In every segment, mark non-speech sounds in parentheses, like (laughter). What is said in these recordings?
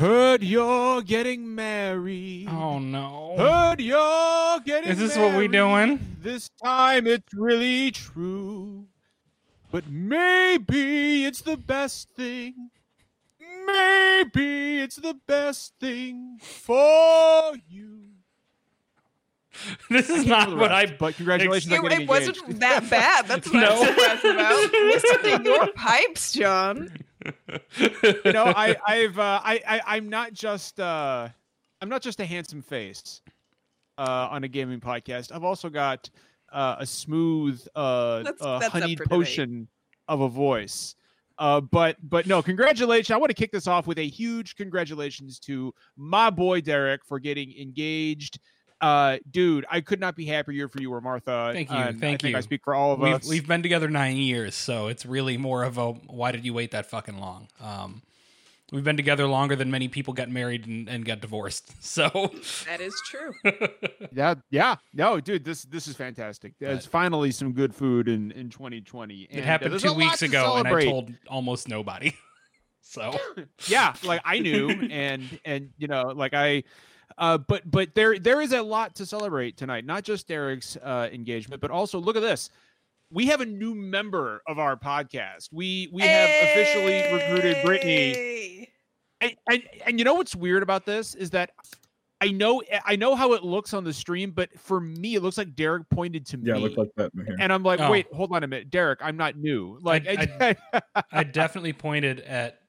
Heard you're getting married. Oh no. Heard you're getting married. Is this what we married. doing? This time it's really true. But maybe it's the best thing. Maybe it's the best thing for you. This is can't not do the what I. But congratulations It, on getting it wasn't engaged. that bad. That's what (laughs) No. I'm surprised about. (laughs) Listen to your pipes, John. You know, I, I've, uh, I, I, I'm not just, uh, I'm not just a handsome face uh, on a gaming podcast. I've also got uh, a smooth, uh, That's- uh, that's honeyed debate. potion of a voice. Uh, but but no, congratulations! I want to kick this off with a huge congratulations to my boy Derek for getting engaged. Uh, dude, I could not be happier for you or Martha. Thank you, and I thank think I you. speak for all of We've us. we've been together nine years, so it's really more of a why did you wait that fucking long? Um, we've been together longer than many people get married and, and get divorced. (laughs) So That is true. (laughs) Yeah, yeah, no, dude, this this is fantastic. There's But- finally some good food in in 2020. it and, uh, happened there's two weeks ago, and I told almost nobody. (laughs) So yeah, like I knew, and and you know, like I, uh, but but there there is a lot to celebrate tonight. Not just Derek's uh, engagement, but also look at this. We have a new member of our podcast. We we have officially recruited Brittany. And, and and you know what's weird about this is that I know I know how it looks on the stream, but for me, it looks like Derek pointed to Yeah, me. it looked like that here. and I'm like, Oh. wait, hold on a minute, Derek, I'm not new. Like, I- I (laughs) definitely pointed at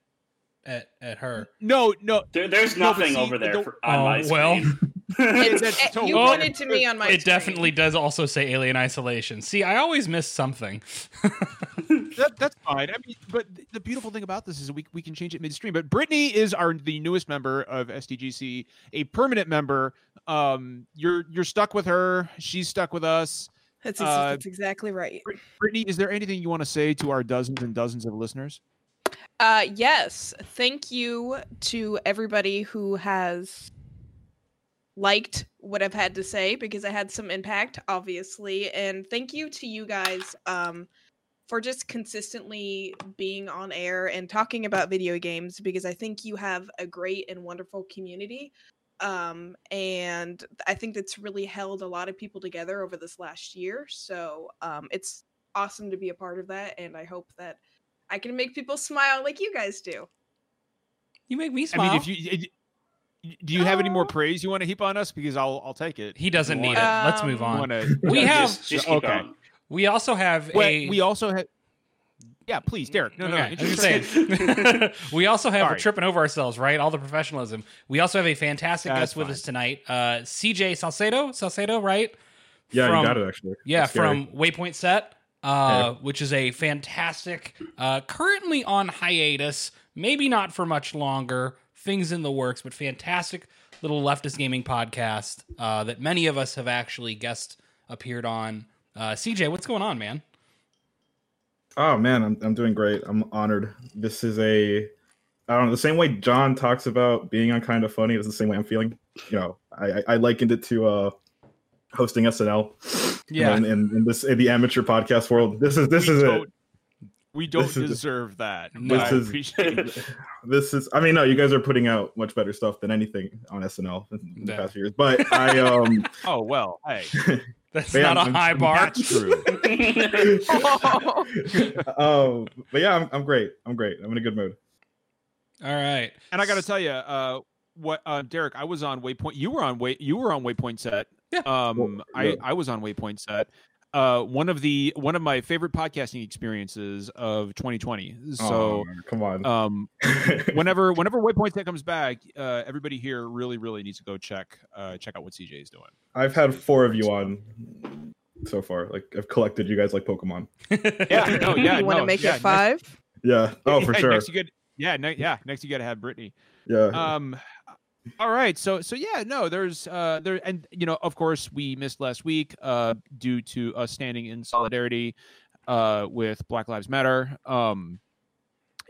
at at her. no, no, There, there's No, nothing see, over there the- for, on Oh, my well. screen. (laughs) It's, That's eh, so you weird. pointed to me on my. It screen. definitely does also say alien isolation. See, I always miss something. (laughs) (laughs) that, that's fine. I mean, but the beautiful thing about this is we, we can change it midstream. But Brittany is our the newest member of SDGC, a permanent member. Um, you're you're stuck with her. She's stuck with us. That's, uh, that's exactly right. Brittany, is there anything you want to say to our dozens and dozens of listeners? Uh, yes. Thank you to everybody who has liked what I've had to say because I had some impact, obviously. And thank you to you guys um, for just consistently being on air and talking about video games because I think you have a great and wonderful community. Um, and I think that's really held a lot of people together over this last year. So um, it's awesome to be a part of that. And I hope that I can make people smile like you guys do. You make me smile. I smile. mean, if you do you have any more Oh. praise you want to heap on us? Because I'll I'll take it. he doesn't need want- it. Let's move on. Want to? (laughs) We Yeah, (laughs) have- just, just okay. going. We also have Well, a. we also have. Yeah, please, Derek. No, no, Okay, no. I was (laughs) we also have we're tripping over ourselves, right? All the professionalism. We also have a fantastic That's guest with us tonight, uh, CJ Salcedo. Salcedo, right? yeah, from- you got it actually. Yeah, That's scary. from Waypoint Set, uh, which is a fantastic, uh, currently on hiatus, maybe not for much longer. Things in the works, but fantastic little leftist gaming podcast uh, that many of us have actually guest appeared on. Uh, CJ, what's going on, man? Oh man, I'm I'm doing great. I'm honored. This is a I don't know the same way John talks about being on kind of funny. It's the same way I'm feeling. You know, I, I likened it to uh hosting SNL. Yeah. in, in, in this in the amateur podcast world. This is this We is it. We don't This is- deserve that. No. but I This is- appreciate (laughs) it. this is i mean no you guys are putting out much better stuff than anything on snl in the Yeah. past few years but i um (laughs) Oh well, hey, (laughs) That's Man, not a I'm- high I'm bar. that's true. um but yeah I'm, I'm great i'm great i'm in a good mood All right. And I got to tell you, uh, what, uh, Derek, I was on Waypoint. You were on Way. You were on Waypoint set. Yeah. Um, Well, I yeah. I was on Waypoint set. Uh, one of the one of my favorite podcasting experiences of 2020. So, Oh, come on um, (laughs) whenever whenever Waypoint set comes back, uh, everybody here really really needs to go check uh check out what CJ is doing. i've had four of you on so far like i've collected you guys like pokemon Yeah, no, (laughs) yeah, you want to no, make yeah, it next- five? yeah oh for Hey, sure Next you get, yeah, ne- yeah. Next you got to have Brittany. yeah um all right so so yeah no there's uh there and you know of course we missed last week uh due to us standing in solidarity uh with black lives matter um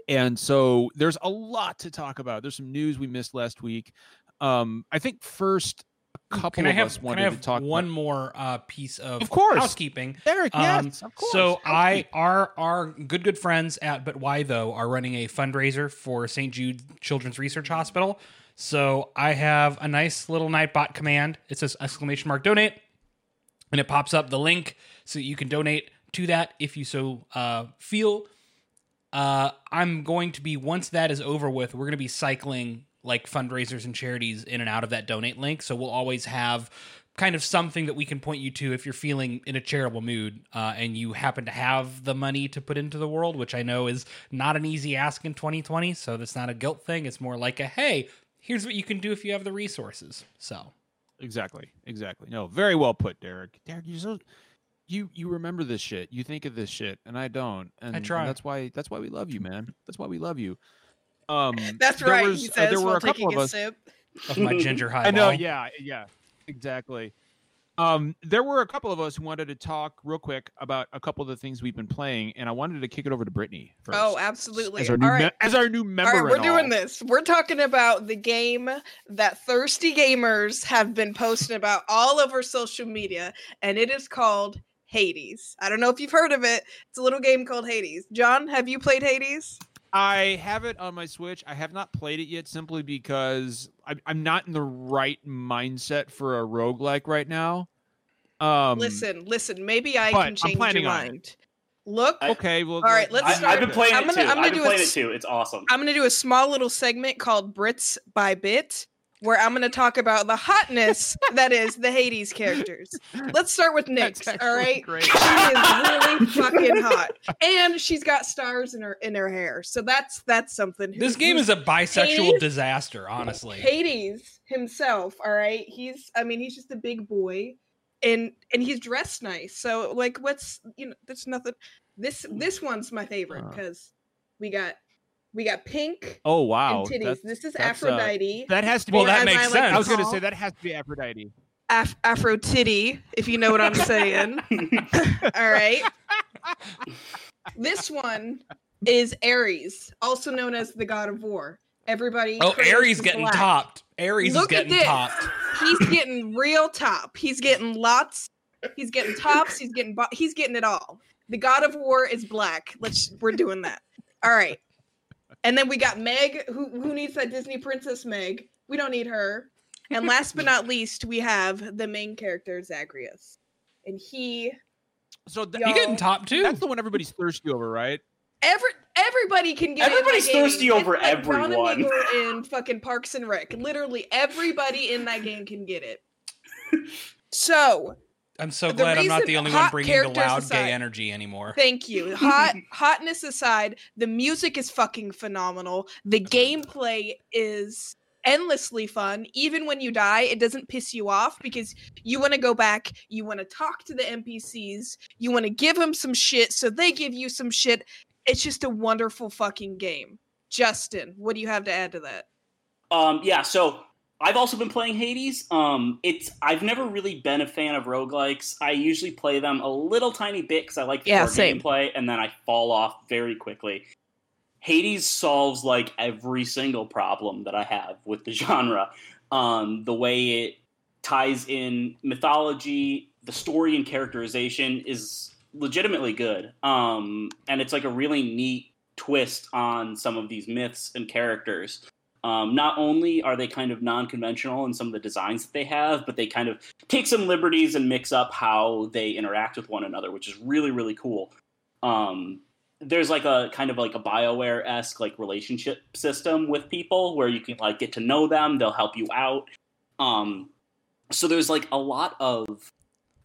and so there's a lot to talk about there's some news we missed last week um i think first a couple Can I of have, us can wanted I have to talk. one about- more uh, piece of, Of course. housekeeping? Derek, Um, yes, of course. So I our our good good friends at But Why Though are running a fundraiser for St. Jude Children's Research Hospital. So I have a nice little Nightbot command. It says exclamation mark donate, and it pops up the link so you can donate to that if you so uh, feel. Uh, I'm going to be once that is over with, we're going to be cycling like fundraisers and charities in and out of that donate link. So we'll always have kind of something that we can point you to if you're feeling in a charitable mood uh, and you happen to have the money to put into the world, which I know is not an easy ask in 2020. So that's not a guilt thing. It's more like a hey, here's what you can do if you have the resources. So Exactly. Exactly. No, very well put, Derek. Derek, you so you you remember this shit. You think of this shit, and I don't. And, and try. that's why that's why we love you, man. That's why we love you. (laughs) Um, That's right. was- he uh, says there were a couple of us. sip. of my ginger (laughs) highball. I know. Yeah. Yeah. Exactly. Um, there were a couple of us who wanted to talk real quick about a couple of the things we've been playing, and I wanted to kick it over to Brittany first. Oh, absolutely. as our new right. me- as our new member. All right, we're doing all. this. We're talking about the game that thirsty gamers have been posting about all over social media, and it is called Hades. I don't know if you've heard of it. It's a little game called Hades. John, have you played Hades? I have it on my Switch. I have not played it yet simply because I'm, I'm not in the right mindset for a roguelike right now. Um, listen, listen. Maybe I but can I'm change your planning on mind. Look, I- Okay, well, All right, let's I, start- I've been playing I'm it gonna- too. I'm gonna I've been do a playing it too. It's awesome. I'm going to do a small little segment called Brits by Bit, where I'm going to talk about the hotness that is the Hades characters. Let's start with (laughs) Nyx. All right. All actually great. she is really (laughs) fucking hot, and she's got stars in her in her hair. So that's that's something. This game is a bisexual Hades? disaster, honestly. Hades himself. All right, he's. I mean, he's just a big boy, and and he's dressed nice. So like, what's you know, there's nothing. This this one's my favorite Uh. because we got we got pink Oh wow, and titties. that's- this is uh, Aphrodite. that has to be. Well, that makes I like sense. I was going to say that has to be Aphrodite. Af- Afro titty, if you know what I'm saying. (laughs) (laughs) All right. This one is Ares, also known as the god of war. Everybody. Oh, Kratos Ares getting black. topped. Ares Look is at getting this. topped. He's getting real top. He's getting lots. He's getting tops. He's getting. Bo- he's getting it all. The god of war is black. Let's. We're doing that. All right. And then we got Meg. Who who needs that Disney princess Meg? We don't need her. And last but not least, we have the main character Zagreus, and he. So th- Y'all- You getting top too? that's the one everybody's thirsty over, right? Every everybody can get. in that Everybody's game. thirsty It's over like everyone. Meagher (laughs) in fucking Parks and Rec. Literally everybody in that game can get it. (laughs) So I'm so glad I'm not the only one bringing the loud aside- gay energy anymore. Thank you. (laughs) Hot hotness aside, the music is fucking phenomenal. The gameplay is endlessly fun. Even when you die, it doesn't piss you off because you want to go back, you want to talk to the NPCs, you want to give them some shit so they give you some shit. It's just a wonderful fucking game. Justin, what do you have to add to that? Um, yeah, so I've also been playing Hades. Um, it's I've never really been a fan of roguelikes. I usually play them a little tiny bit because I like the Yeah, core gameplay, and then I fall off very quickly. Hades solves like every single problem that I have with the (laughs) genre. Um, the way it ties in mythology, the story and characterization is legitimately good. Um, and it's like a really neat twist on some of these myths and characters. Um, not only are they kind of non-conventional in some of the designs that they have, but they kind of take some liberties and mix up how they interact with one another, which is really really cool. Um, there's like a kind of like a Bioware esque like relationship system with people where you can like get to know them, they'll help you out. Um, so there's like a lot of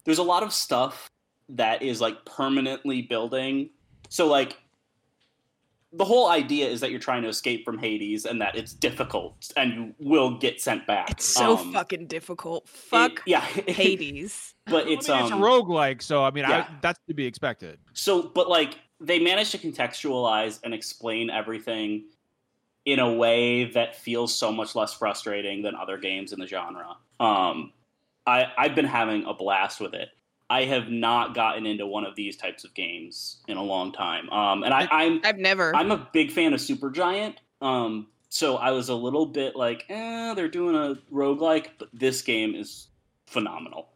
there's a lot of stuff that is like permanently building. So like the whole idea is that you're trying to escape from Hades and that it's difficult and you will get sent back. It's so Um, fucking difficult. it- Fuck (laughs) yeah, (laughs) Hades. but it's I mean, um it's a roguelike, so I mean, yeah. I, that's to be expected. so but like they managed to contextualize and explain everything in a way that feels so much less frustrating than other games in the genre. Um, I I've been having a blast with it. I have not gotten into one of these types of games in a long time. Um, and I, I'm I've never. I'm a big fan of Supergiant. Um, so I was a little bit like, eh, they're doing a roguelike, but this game is phenomenal.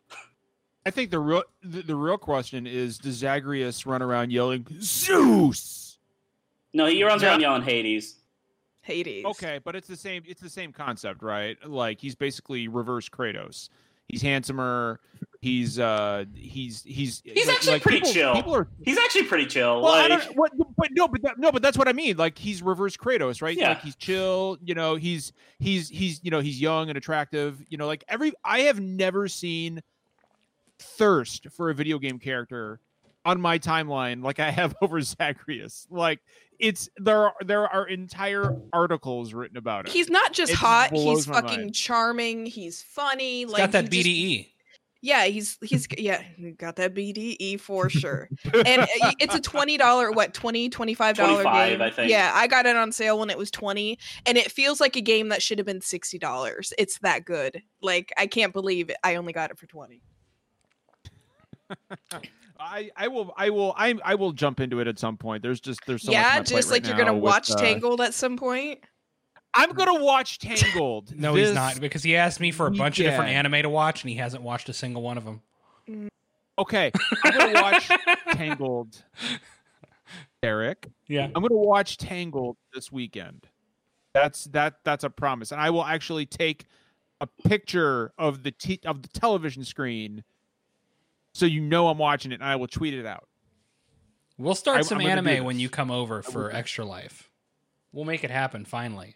I think the real the, the real question is: Does Zagreus run around yelling Zeus? No, he runs Yeah. around yelling Hades. Hades. Okay, but it's the same. It's the same concept, right? Like he's basically reverse Kratos. He's handsomer. He's uh he's he's He's like- actually like, pretty people, chill. People are He's actually pretty chill. well, I like, don't, what, but no, but that, no, but that's what I mean. Like he's reverse Kratos, right? Yeah. Like he's chill. You know, he's he's he's you know he's young and attractive. You know, like every I have never seen thirst for a video game character on my timeline like I have (laughs) over Zagreus. Like it's there are there are entire articles written about it. He's not just It hot, he's fucking mind. charming, he's funny. He's like got that E. he just- BDE. Yeah, he's he's yeah, he got that BDE for (laughs) sure. and uh, it's a twenty dollar what 20 25 dollar game I think. yeah i got it on sale when it was 20 and it feels like a game that should have been 60 dollars it's that good like i can't believe it. i only got it for 20 (laughs) I, I will I will I I will jump into it at some point. There's just there's so much yeah my plate just right like you're gonna now with, watch uh, tangled at some point I'm gonna watch Tangled. (laughs) No, he's not because he asked me for a bunch of different anime to watch, and he hasn't watched a single one of them. Okay, I'm gonna watch (laughs) Tangled. Eric, Yeah. I'm gonna watch Tangled this weekend. That's that that's a promise, and I will actually take a picture of the t- of the television screen, so you know I'm watching it, and I will tweet it out. We'll start I- some I'm gonna do anime when you come over for Extra Life. We'll make it happen finally.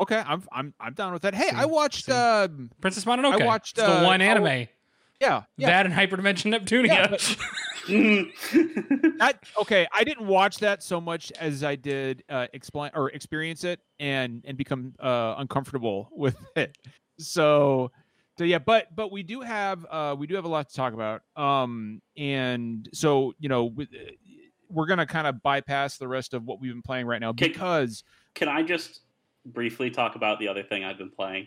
Okay, I'm I'm I'm down with that. Hey, See? I watched. See? Um, Princess Mononoke. I watched, it's the uh, one how- anime. yeah, yeah. That and Hyperdimension Neptunia. Yeah, but- (laughs) that okay i didn't watch that so much as i did uh explain or experience it and and become uh uncomfortable (laughs) with it so so yeah but but we do have uh we do have a lot to talk about um and so you know we're gonna kind of bypass the rest of what we've been playing right now Okay. because Can I just briefly talk about the other thing I've been playing,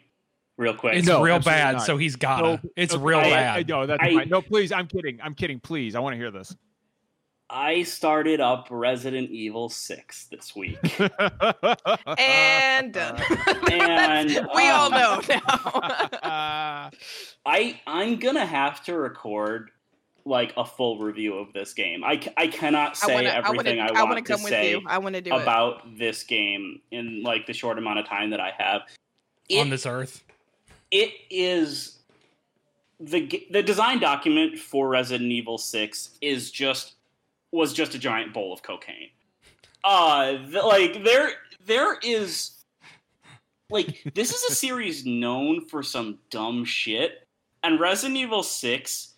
real quick? it's No, real bad, not. so he's gotta. No, it's okay, real I- bad. I, no that's I- no please i'm kidding i'm kidding please i want to hear this I started up Resident Evil Six this week. (laughs) and done And, (laughs) we all um, know now Uh, (laughs) I I'm gonna have to record like a full review of this game. I, I cannot say I wanna, I wanna, everything I, I want wanna to come with say you. I want to do it. about this game in like the short amount of time that I have. on this earth. it is the the design document for Resident Evil 6 is just was just a giant bowl of cocaine. Uh the, like there there is like this is a (laughs) series known for some dumb shit and Resident Evil 6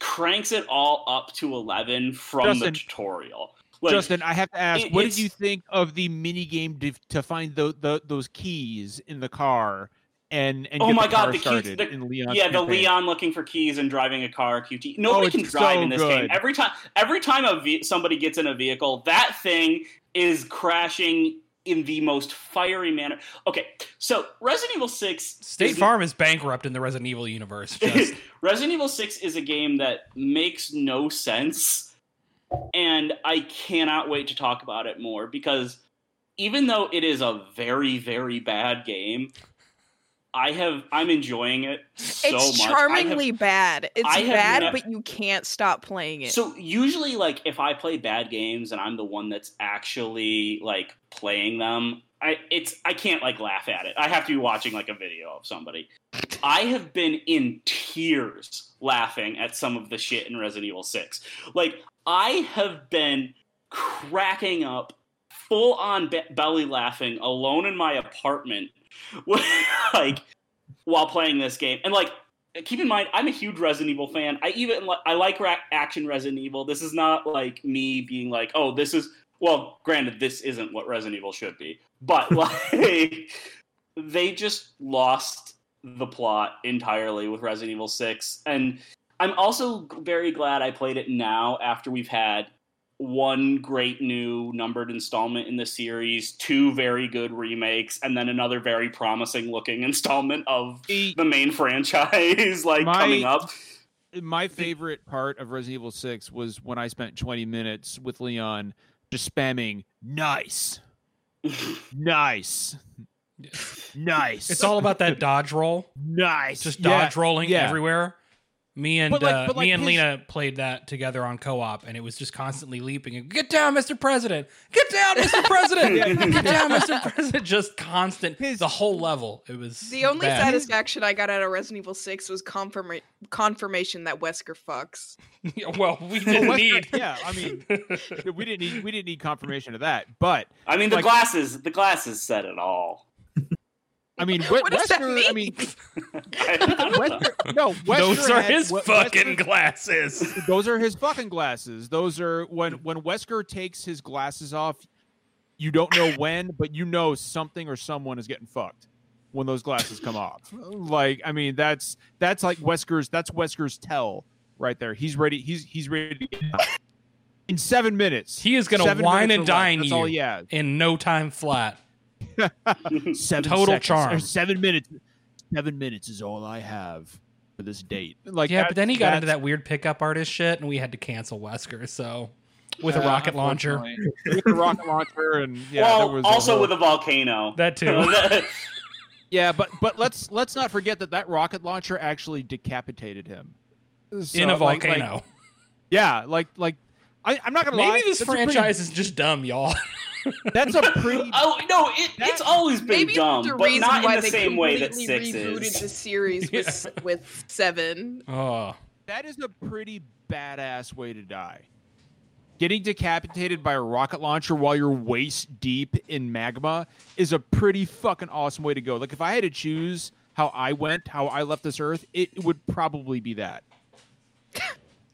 cranks it all up to 11 from Justin- the tutorial. Like, Justin, I have to ask, it- what did you think of the mini game to, to find the, the those keys in the car and and Oh my God, the keys- the- yeah, the? Leon looking for keys and driving a car. QT. Nobody Oh, can drive so in this game. Every time, every time a ve- somebody gets in a vehicle, that thing is crashing in the most fiery manner. Okay, so Resident Evil Six. State is- Farm is bankrupt in the Resident Evil universe. (laughs) Just, Resident Evil Six is a game that makes no sense, and I cannot wait to talk about it more because even though it is a very, very bad game. I have I'm enjoying it so it's much. I have- charmingly bad. It's bad, but you can't stop playing it. So usually, like if I play bad games and I'm the one that's actually like playing them, I it's I can't like laugh at it. I have to be watching like a video of somebody. I have been in tears laughing at some of the shit in Resident Evil Six. Like I have been cracking up, full on be- belly laughing alone in my apartment, (laughs) like while playing this game, and like keep in mind, I'm a huge Resident Evil fan. I even I like action Resident Evil. This is not like me being like, oh, this is well. Granted, this isn't what Resident Evil should be, but (laughs) like they just lost the plot entirely with Resident Evil Six, and I'm also very glad I played it now after we've had one great new numbered installment in the series, two very good remakes, and then another very promising looking (laughs) installment of The- the main franchise (laughs) like My- coming up. my favorite part of Resident Evil 6 was when I spent 20 minutes with Leon just spamming nice. (laughs) nice. Nice. It's all about that dodge roll. nice. Just Yeah, dodge rolling yeah. everywhere. Me and But like- uh, but like me and his- Lena played that together on co-op, and it was just constantly leaping. And, Get down, Mr. President! Get down, Mr. (laughs) President! Get down, Mr. President! Just constant. His- the whole level. It was The only bad. satisfaction I got out of Resident Evil 6 was confirma- confirmation that Wesker fucks. (laughs) well, we didn't Wesker- need. (laughs) yeah, I mean, we didn't need we didn't need confirmation of that, but I mean, the Like- glasses, the glasses said it all. I mean, We- What does that Wesker. I mean? mean, (laughs) Wesker, no, Wesker (laughs) Those are had- his We- fucking Wesker- glasses. (laughs) those are his fucking glasses. Those are when when Wesker takes his glasses off, you don't know (coughs) when, but you know something or someone is getting fucked when those glasses come off. Like, I mean, that's that's like Wesker's that's Wesker's tell right there. He's ready. He's he's ready to get in seven minutes. He is gonna wine and dine That's you all he has. in no time flat. Seven Total seconds, charm. or Seven minutes. Seven minutes is all I have for this date. Like, yeah, that- but then he got into that weird pickup artist shit, and we had to cancel Wesker. So with a rocket launcher, (laughs) with the rocket launcher, and yeah, well, there was a also whole- with a volcano. that too. (laughs) Yeah, but but let's let's not forget that that rocket launcher actually decapitated him So, in a like- like- volcano. yeah, like like I, I'm not gonna Maybe lie. this that's a pretty- franchise is just dumb, y'all. (laughs) that's a pretty. (laughs) oh no, it, it's always been Maybe dumb, but not why in the they same way that completely six rebooted is. the series (laughs) with, s- with seven. oh, that is a pretty badass way to die. Getting decapitated by a rocket launcher while you're waist deep in magma is a pretty fucking awesome way to go. Like if I had to choose how I went, how I left this earth, it would probably be that.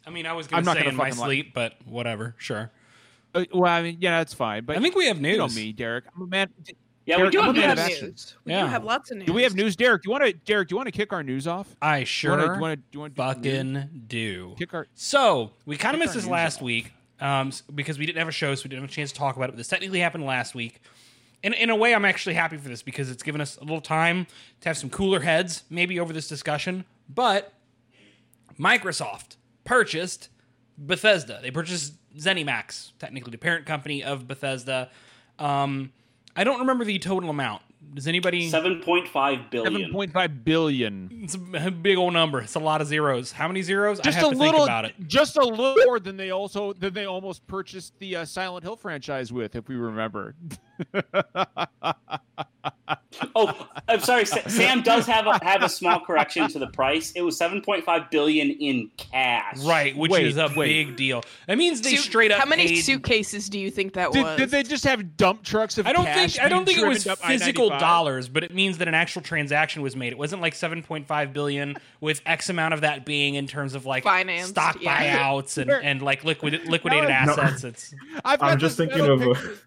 I mean, I was I'm gonna not say gonna in my fucking lie. sleep, but whatever, sure. Uh, well, I mean, yeah, that's fine. But I think we have news. you know me, Derek. I'm a man. yeah, we Derek, do I'm have a man We of have news. action. We Yeah. do have lots of news. Do we have news, Derek? Do you want to, Derek? Do you want to kick our news off? I sure do you want to? Do you want to fucking do. kick our? So we kind of missed this last off. week um, because we didn't have a show, so we didn't have a chance to talk about it. But this technically happened last week. And in a way, I'm actually happy for this because it's given us a little time to have some cooler heads, maybe over this discussion. But Microsoft purchased Bethesda. They purchased ZeniMax, technically the parent company of Bethesda. Um, I don't remember the total amount. Does anybody? Seven point five billion. Seven point five billion. It's a big old number. It's a lot of zeros. How many zeros? Just I have a to little, think about it. just a little more than they also than they almost purchased the uh, Silent Hill franchise with, if we remember. (laughs) Oh, I'm sorry. Sam does have a, have a small correction to the price. It was 7.5 billion in cash. Right, which Wait, is a wait. big deal. That means they Suit- straight up. How many paid- suitcases do you think that did, was? did they just have dump trucks of I don't cash think I don't think it was physical I-95? dollars, but it means that an actual transaction was made. It wasn't like 7.5 billion with X amount of that being in terms of like Financed, stock yeah. buyouts and, and like liquid liquidated No, assets. It's (laughs) I've got I'm just thinking metal of.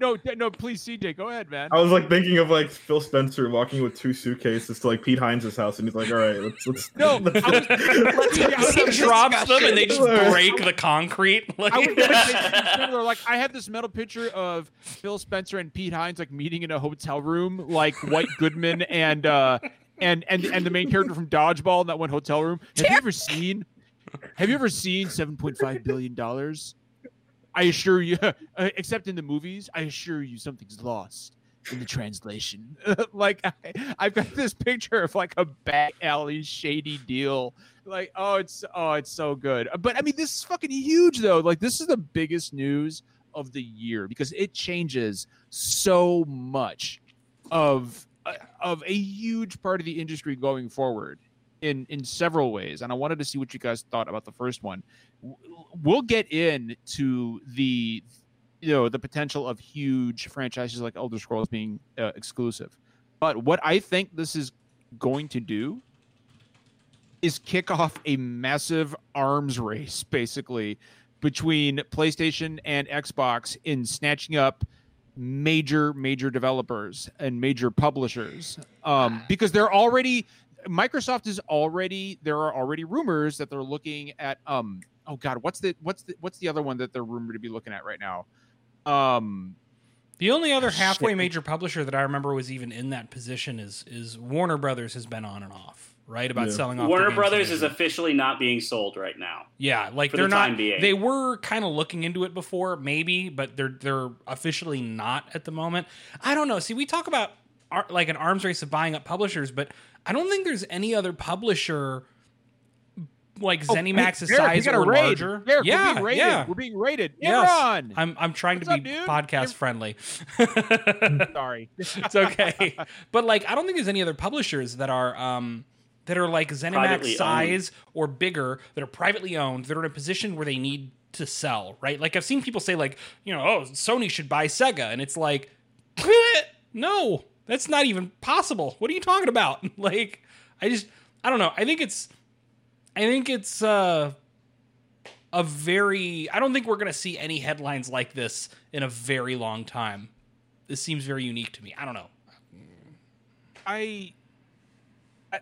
Picture- No, d- no, please, CJ, go ahead, man. I was like thinking of like Phil Spencer walking with two suitcases to like Pete Hines' house, and he's like, "All right, let's let's." No, let's I was- (laughs) let's- I was- he drops them and they just break the concrete. (laughs) Like, I was gonna say something similar. Like I have this metal picture of Phil Spencer and Pete Hines like meeting in a hotel room, like White Goodman and uh and and and the main character from Dodgeball in that one hotel room. Have you ever seen? Have you ever seen seven point five billion dollars? I assure you, (laughs) uh, except in the movies, I assure you something's lost in the translation. (laughs) like I, I've got this picture of like a back alley shady deal. Like oh, it's oh, it's so good. But I mean, this is fucking huge though. Like this is the biggest news of the year because it changes so much of uh, of a huge part of the industry going forward in in several ways and i wanted to see what you guys thought about the first one we'll get into the you know the potential of huge franchises like elder scrolls being uh, exclusive. But what i think this is going to do is kick off a massive arms race basically between playstation and xbox in snatching up major major developers and major publishers. Um, because they're already microsoft is already there are already rumors that they're looking at um oh god what's the what's the what's the other one that they're rumored to be looking at right now um the only other halfway Shit. major publisher that I remember was even in that position is is Warner Brothers has been on and off, right? About Yeah. selling off. Warner games Brothers is officially not being sold right now. Yeah, like for they're the not. time being. They were kind of looking into it before, maybe, but they're they're officially not at the moment. I don't know. See, we talk about ar- like an arms race of buying up publishers, but I don't think there's any other publisher like Oh, ZeniMax's Derek, we size got a or raid. larger. Derek, yeah, we're being raided. yeah. We're being raided. Yes. Imran! I'm I'm trying What's to be dude? podcast Im- friendly. (laughs) Sorry. (laughs) it's okay. But like I don't think there's any other publishers that are um that are like ZeniMax Privately size or bigger that are privately owned that are in a position where they need to sell, right? Like I've seen people say like, you know, oh, Sony should buy Sega and it's like (laughs) no, that's not even possible. What are you talking about? like I just I don't know. I think it's I think it's uh a very I don't think we're going to see any headlines like this in a very long time. This seems very unique to me. I don't know. I, I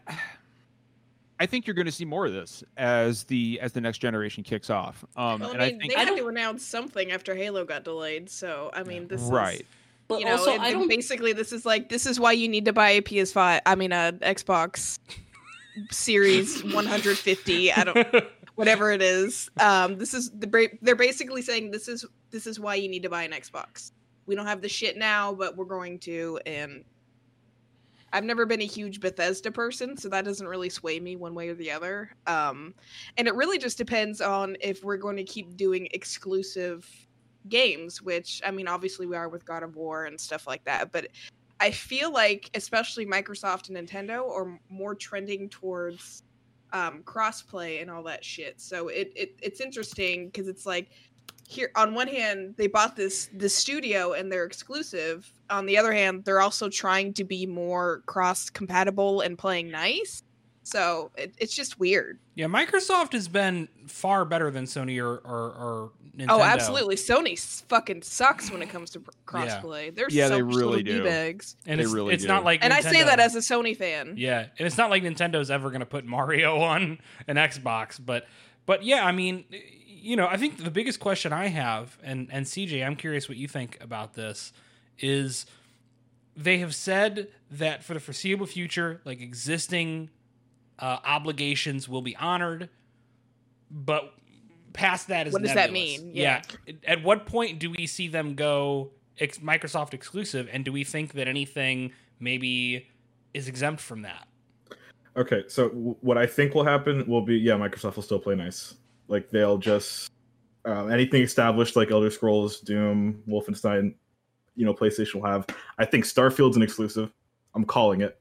I think you're going to see more of this as the as the next generation kicks off. Um, Well, and I I mean, think they had to announce something after Halo got delayed. So I mean, this right. is But you know, also, and- I don't. basically this is like this is why you need to buy a PS5. I mean, a Xbox Series 150. I don't whatever it is. Um, this is the they're basically saying this is this is why you need to buy an Xbox. We don't have the shit now, but we're going to. And I've never been a huge Bethesda person, so that doesn't really sway me one way or the other. Um, and it really just depends on if we're going to keep doing exclusive games, which I mean, obviously we are with God of War and stuff like that. But I feel like, especially Microsoft and Nintendo, are more trending towards um, crossplay and all that shit. So it, it it's interesting because it's like here on one hand they bought this this studio and they're exclusive. On the other hand, they're also trying to be more cross compatible and playing nice. So it, it's just weird. Yeah, Microsoft has been far better than Sony or or, or oh, Nintendo. Oh, absolutely. Sony fucking sucks when it comes to pr- Yeah. crossplay. They're Yeah, they really do. d-bags. And They it's, really it's do. not like And I say that as a Sony fan. Yeah, and it's not like Nintendo's ever going to put Mario (laughs) on an Xbox, but but yeah, I mean, you know, I think the biggest question I have, and and CJ, I'm curious what you think about this, is they have said that for the foreseeable future, like existing uh, obligations will be honored, but past that is What does that mean? Yeah. Yeah. At what point do we see them go ex- Microsoft exclusive, and do we think that anything maybe is exempt from that? Okay, so w- what I think will happen will be yeah, Microsoft will still play nice. Like they'll just uh, anything established like Elder Scrolls, Doom, Wolfenstein, you know, PlayStation will have. I think Starfield's an exclusive. I'm calling it.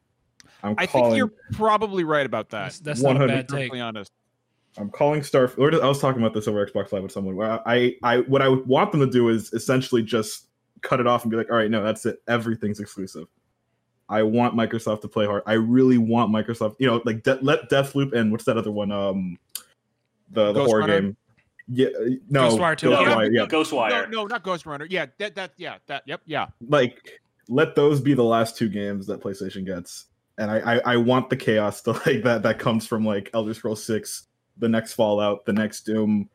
I'm I calling. think you're probably right about that. That's, that's not a 100 bad take. Perfectly honest. I'm calling Starfield. I was talking about this over Xbox Live with someone. Where I, I, what I would want them to do is essentially just cut it off and be like, all right, no, that's it. Everything's exclusive. I want Microsoft to play hard. I really want Microsoft. You know, like de- let Deathloop and what's that other one? Um, the the Ghost horror Runner? game. Yeah, no, Ghostwire two. No, Ghostwire, yeah. Ghostwire. No, no, not Ghost Runner. Yeah, that that yeah, that yep, yeah. like let those be the last two games that PlayStation gets. And I, I, I want the chaos (laughs) to like that that comes from like Elder Scrolls Six, the next Fallout, the next Doom,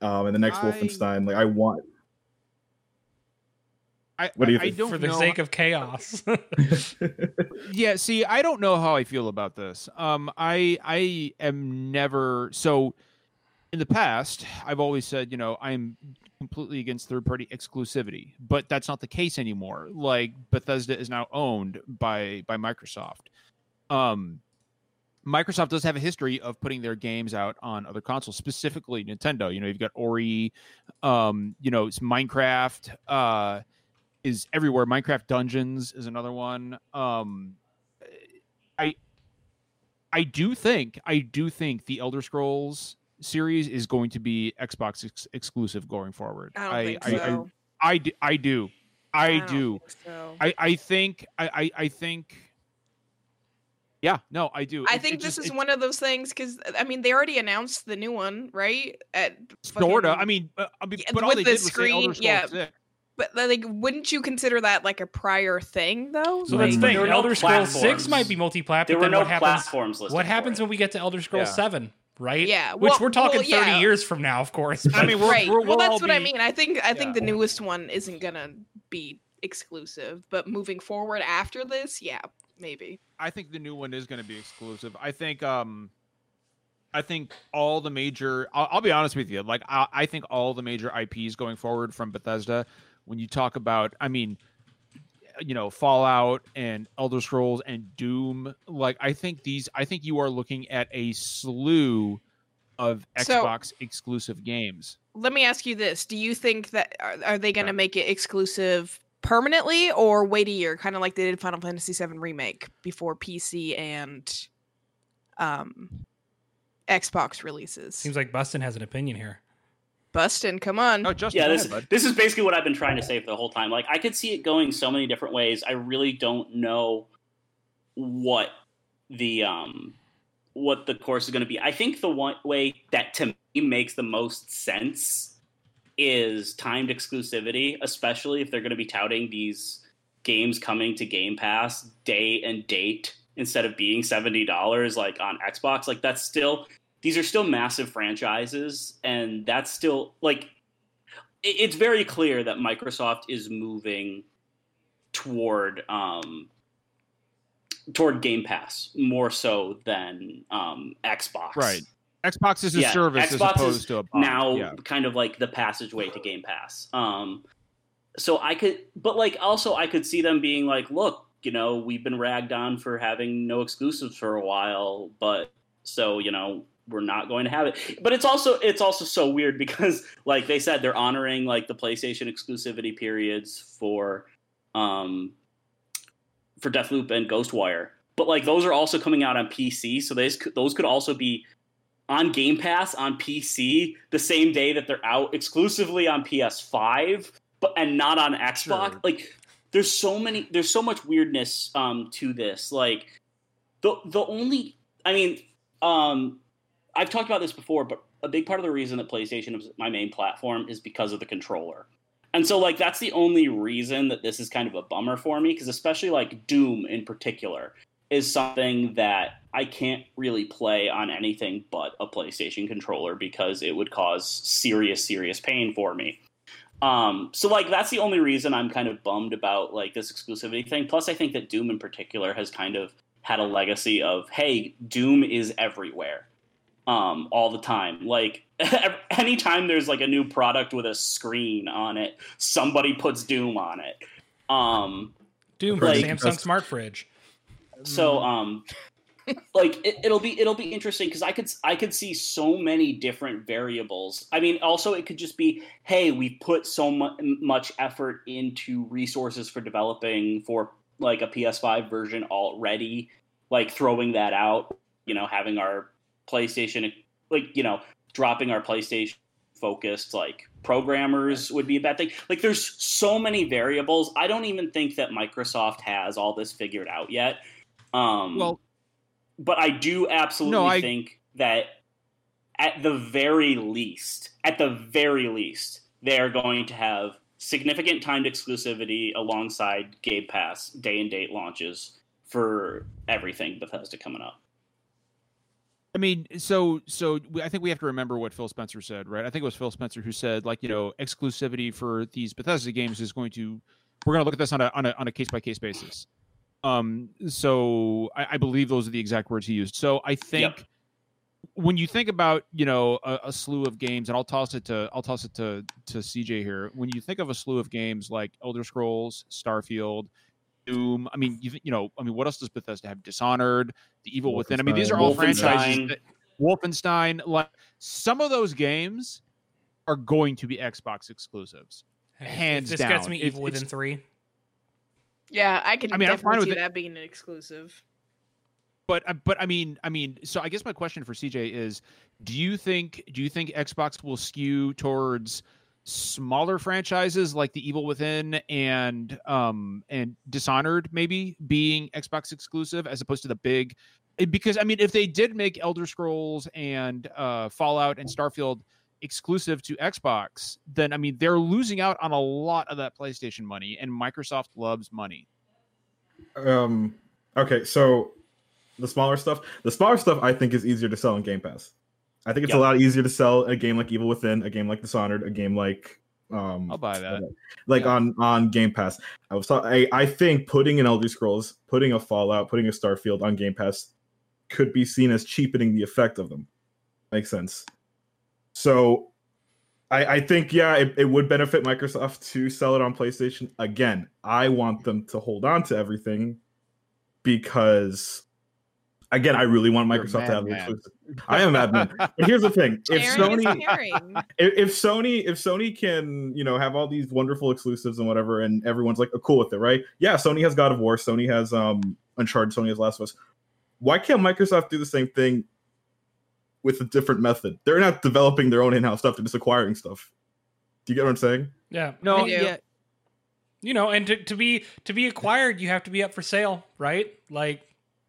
um, and the next I- Wolfenstein. Like I want. I, What do you I, think? I don't For the know. sake of chaos. (laughs) (laughs) yeah, see, I don't know how I feel about this. Um, I I am never so. In the past, I've always said, you know, I'm completely against third party exclusivity, but that's not the case anymore. Like Bethesda is now owned by by Microsoft. Um, Microsoft does have a history of putting their games out on other consoles, specifically Nintendo. You know, you've got Ori, um, you know, it's Minecraft, uh, is everywhere. Minecraft Dungeons is another one. Um, I I do think I do think the Elder Scrolls series is going to be Xbox ex- exclusive going forward. I I, so. I, I, do- I do. I, don't do. so. I, I think I, I, I think yeah, no, I do. I It- think it this just- is it- one of those things because I mean they already announced the new one, right? At sorta. I mean, uh, I mean, Yeah, but all with they the did was say Elder screen, yeah. 6. but like, wouldn't you consider that like a prior thing though? So like, that's the thing. There were no Elder Scrolls Six might be multi-plat. There but were then no what happens? platforms listed. What happens when we get to Elder Scrolls Yeah. Seven? Right? Yeah, Which well- we're talking well, thirty yeah. years from now, of course. I mean, we're, right. we're, well, we'll that's all what I mean. I think I think Yeah. the newest one isn't gonna be exclusive, but moving forward after this, yeah, maybe. I think the new one is going to be exclusive. I think um I think all the major I'll, I'll be honest with you, like I, I think all the major IPs going forward from Bethesda when you talk about I mean you know Fallout and Elder Scrolls and Doom. Like I think these, I think you are looking at a slew of So- Xbox exclusive games. Let me ask you this: Do you think that are, are they going to make it exclusive permanently, or wait a year, kind of like they did Final Fantasy VII remake before PC and um, Xbox releases? Seems like Bustin has an opinion here. Bustin', come on. Oh, Justin, yeah, this ahead, this is basically what I've been trying to say for the whole time. Like I could see it going so many different ways. I really don't know what the um what the course is going to be. I think the one way that to me makes the most sense is timed exclusivity, especially if they're going to be touting these games coming to Game Pass day and date instead of being $70 like on Xbox. Like that's still these are still massive franchises and that's still like it's very clear that Microsoft is moving toward um, toward Game Pass more so than um, Xbox. Right. Xbox is a Yeah, service as Xbox opposed is to a now Yeah. kind of like the passageway to Game Pass. Um, so I could, but like also I could see them being like, look, you know, we've been ragged on for having no exclusives for a while, but so you know we're not going to have it. But it's also it's also so weird (laughs) because like they said they're honoring like the PlayStation exclusivity periods for um for Deathloop and Ghostwire. But like those are also coming out on PC, so those those could also be on Game Pass on PC the same day that they're out exclusively on PS5, but and not on Xbox. Sure. Like there's so many there's so much weirdness um to this. Like the the only I mean um I've talked about this before, but a big part of the reason that PlayStation is my main platform is because of the controller. And so like that's the only reason that this is kind of a bummer for me because especially like Doom in particular is something that I can't really play on anything but a PlayStation controller because it would cause serious serious pain for me. Um, so like that's the only reason I'm kind of bummed about like this exclusivity thing. Plus, I think that Doom in particular has kind of had a legacy of hey, Doom is everywhere, um, all the time. Like (laughs) anytime there's like a new product with a screen on it, somebody puts Doom on it. Um, Doom for Like- Samsung Smart Fridge. so um like it, it'll be it'll be interesting because i could i could see so many different variables. I mean also it could just be hey we put so mu- much effort into resources for developing for like a ps5 version already like throwing that out you know having our playstation like you know dropping our playstation focused like programmers would be a bad thing. Like there's so many variables. I don't even think that microsoft has all this figured out yet. Um, Well, but I do absolutely No, I- think that at the very least, at the very least, they are going to have significant timed exclusivity alongside Game Pass day and date launches for everything Bethesda coming up. I mean, so so I think we have to remember what Phil Spencer said, right? I think it was Phil Spencer who said, like, you know, exclusivity for these Bethesda games is going to we're going to look at this on a on a on a case by case basis. Um, so I, I believe those are the exact words he used. So I think when you think about you know a, a slew of games, and I'll toss it to I'll toss it to to CJ here. When you think of a slew of games like Elder Scrolls, Starfield, Doom, I mean, you you know, I mean, what else does Bethesda have? Dishonored, The Evil Within. I mean, these are all franchises. That, Wolfenstein, like some of those games are going to be Xbox exclusives. Hey, if Hands this gets me If Evil Within three. Yeah, I can I mean, I'm fine definitely with see it. that being an exclusive. But uh, but I mean I mean so I guess my question for CJ is do you think do you think Xbox will skew towards smaller franchises like The Evil Within and um and Dishonored maybe being Xbox exclusive as opposed to the big because I mean if they did make Elder Scrolls and uh Fallout and Starfield exclusive to Xbox then I mean they're losing out on a lot of that PlayStation money and Microsoft loves money. Um. Okay, so the smaller stuff, the smaller stuff, I think is easier to sell in Game Pass. I think it's Yeah. a lot easier to sell a game like Evil Within, a game like Dishonored, a game like um, I'll buy that. like Yeah. on on Game Pass. I was. I, I think putting an Elder Scrolls, putting a Fallout, putting a Starfield on Game Pass could be seen as cheapening the effect of them. Makes sense. So I, I think yeah, it, it would benefit Microsoft to sell it on PlayStation. Again, I want them to hold on to everything because again, I really want You're Microsoft to have the exclusive. I am a madman. But here's the thing: if Sony, (laughs) if, if Sony, if Sony can, you know, have all these wonderful exclusives and whatever, and everyone's like oh, cool with it, right? Yeah, Sony has God of War, Sony has um Uncharted, Sony has Last of Us. Why can't Microsoft do the same thing with a different method? They're not developing their own in-house stuff; they're just acquiring stuff. Do you get what I'm saying? Yeah. No, yeah, You know, and to, to be to be acquired, you have to be up for sale, right? Like,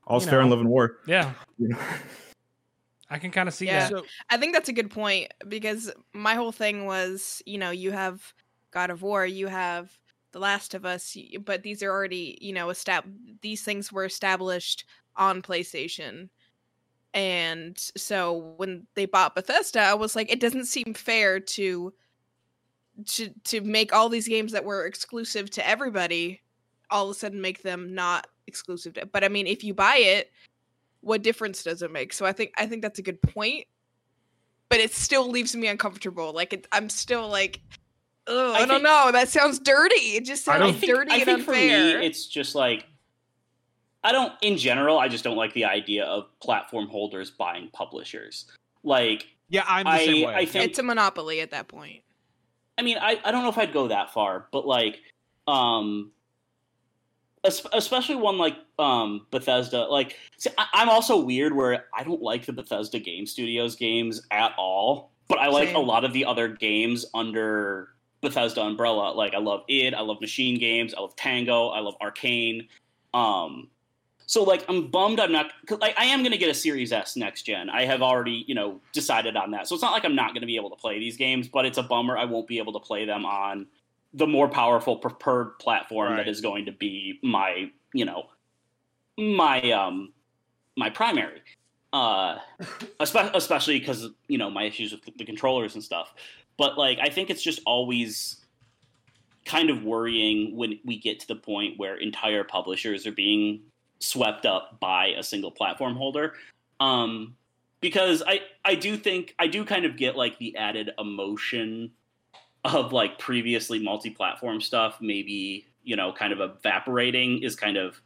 All's fair in love and war. yeah, You know? (laughs) I can kind of see Yeah. that. so I think that's a good point because my whole thing was, you know, you have God of War, you have The Last of Us, but these are already, you know, estab- these things were established on PlayStation. And so when they bought Bethesda, I was like, it doesn't seem fair to to to make all these games that were exclusive to everybody all of a sudden make them not exclusive to but I mean if you buy it, what difference does it make? So I think I think that's a good point but it still leaves me uncomfortable. Like it, I'm still like, oh, I, I don't know. That sounds dirty. It just sounds I think, dirty I and think for me, it's just like I don't. In general, I just don't like the idea of platform holders buying publishers. Like, yeah, I'm the I- same way. I think- it's a monopoly at that point. I mean, I, I don't know if I'd go that far, but like, um, especially one like um Bethesda. Like, see, I, I'm also weird where I don't like the Bethesda Game Studios games at all, but I like Same. a lot of the other games under Bethesda umbrella. Like, I love id, I love Machine Games, I love Tango, I love Arcane. Um, so like, I'm bummed I'm not. Like, I am going to get a Series S next gen. I have already, you know, decided on that. So it's not like I'm not going to be able to play these games, but it's a bummer I won't be able to play them on the more powerful preferred platform Right. that is going to be my, you know, my um my primary. Uh, (laughs) especially because you know my issues with the controllers and stuff. But like, I think it's just always kind of worrying when we get to the point where entire publishers are being swept up by a single platform holder. Um, because I I do think I do kind of get like the added emotion of like previously multi-platform stuff maybe you know kind of evaporating is kind of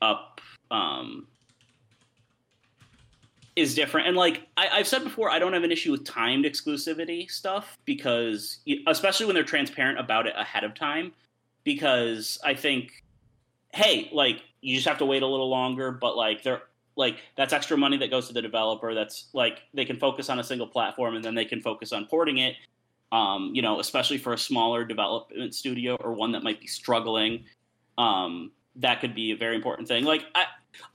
up um is different and like I, i've said before i don't have an issue with timed exclusivity stuff because especially when they're transparent about it ahead of time because i think hey like you just have to wait a little longer but like they're like that's extra money that goes to the developer that's like they can focus on a single platform and then they can focus on porting it um, you know especially for a smaller development studio or one that might be struggling um, that could be a very important thing like i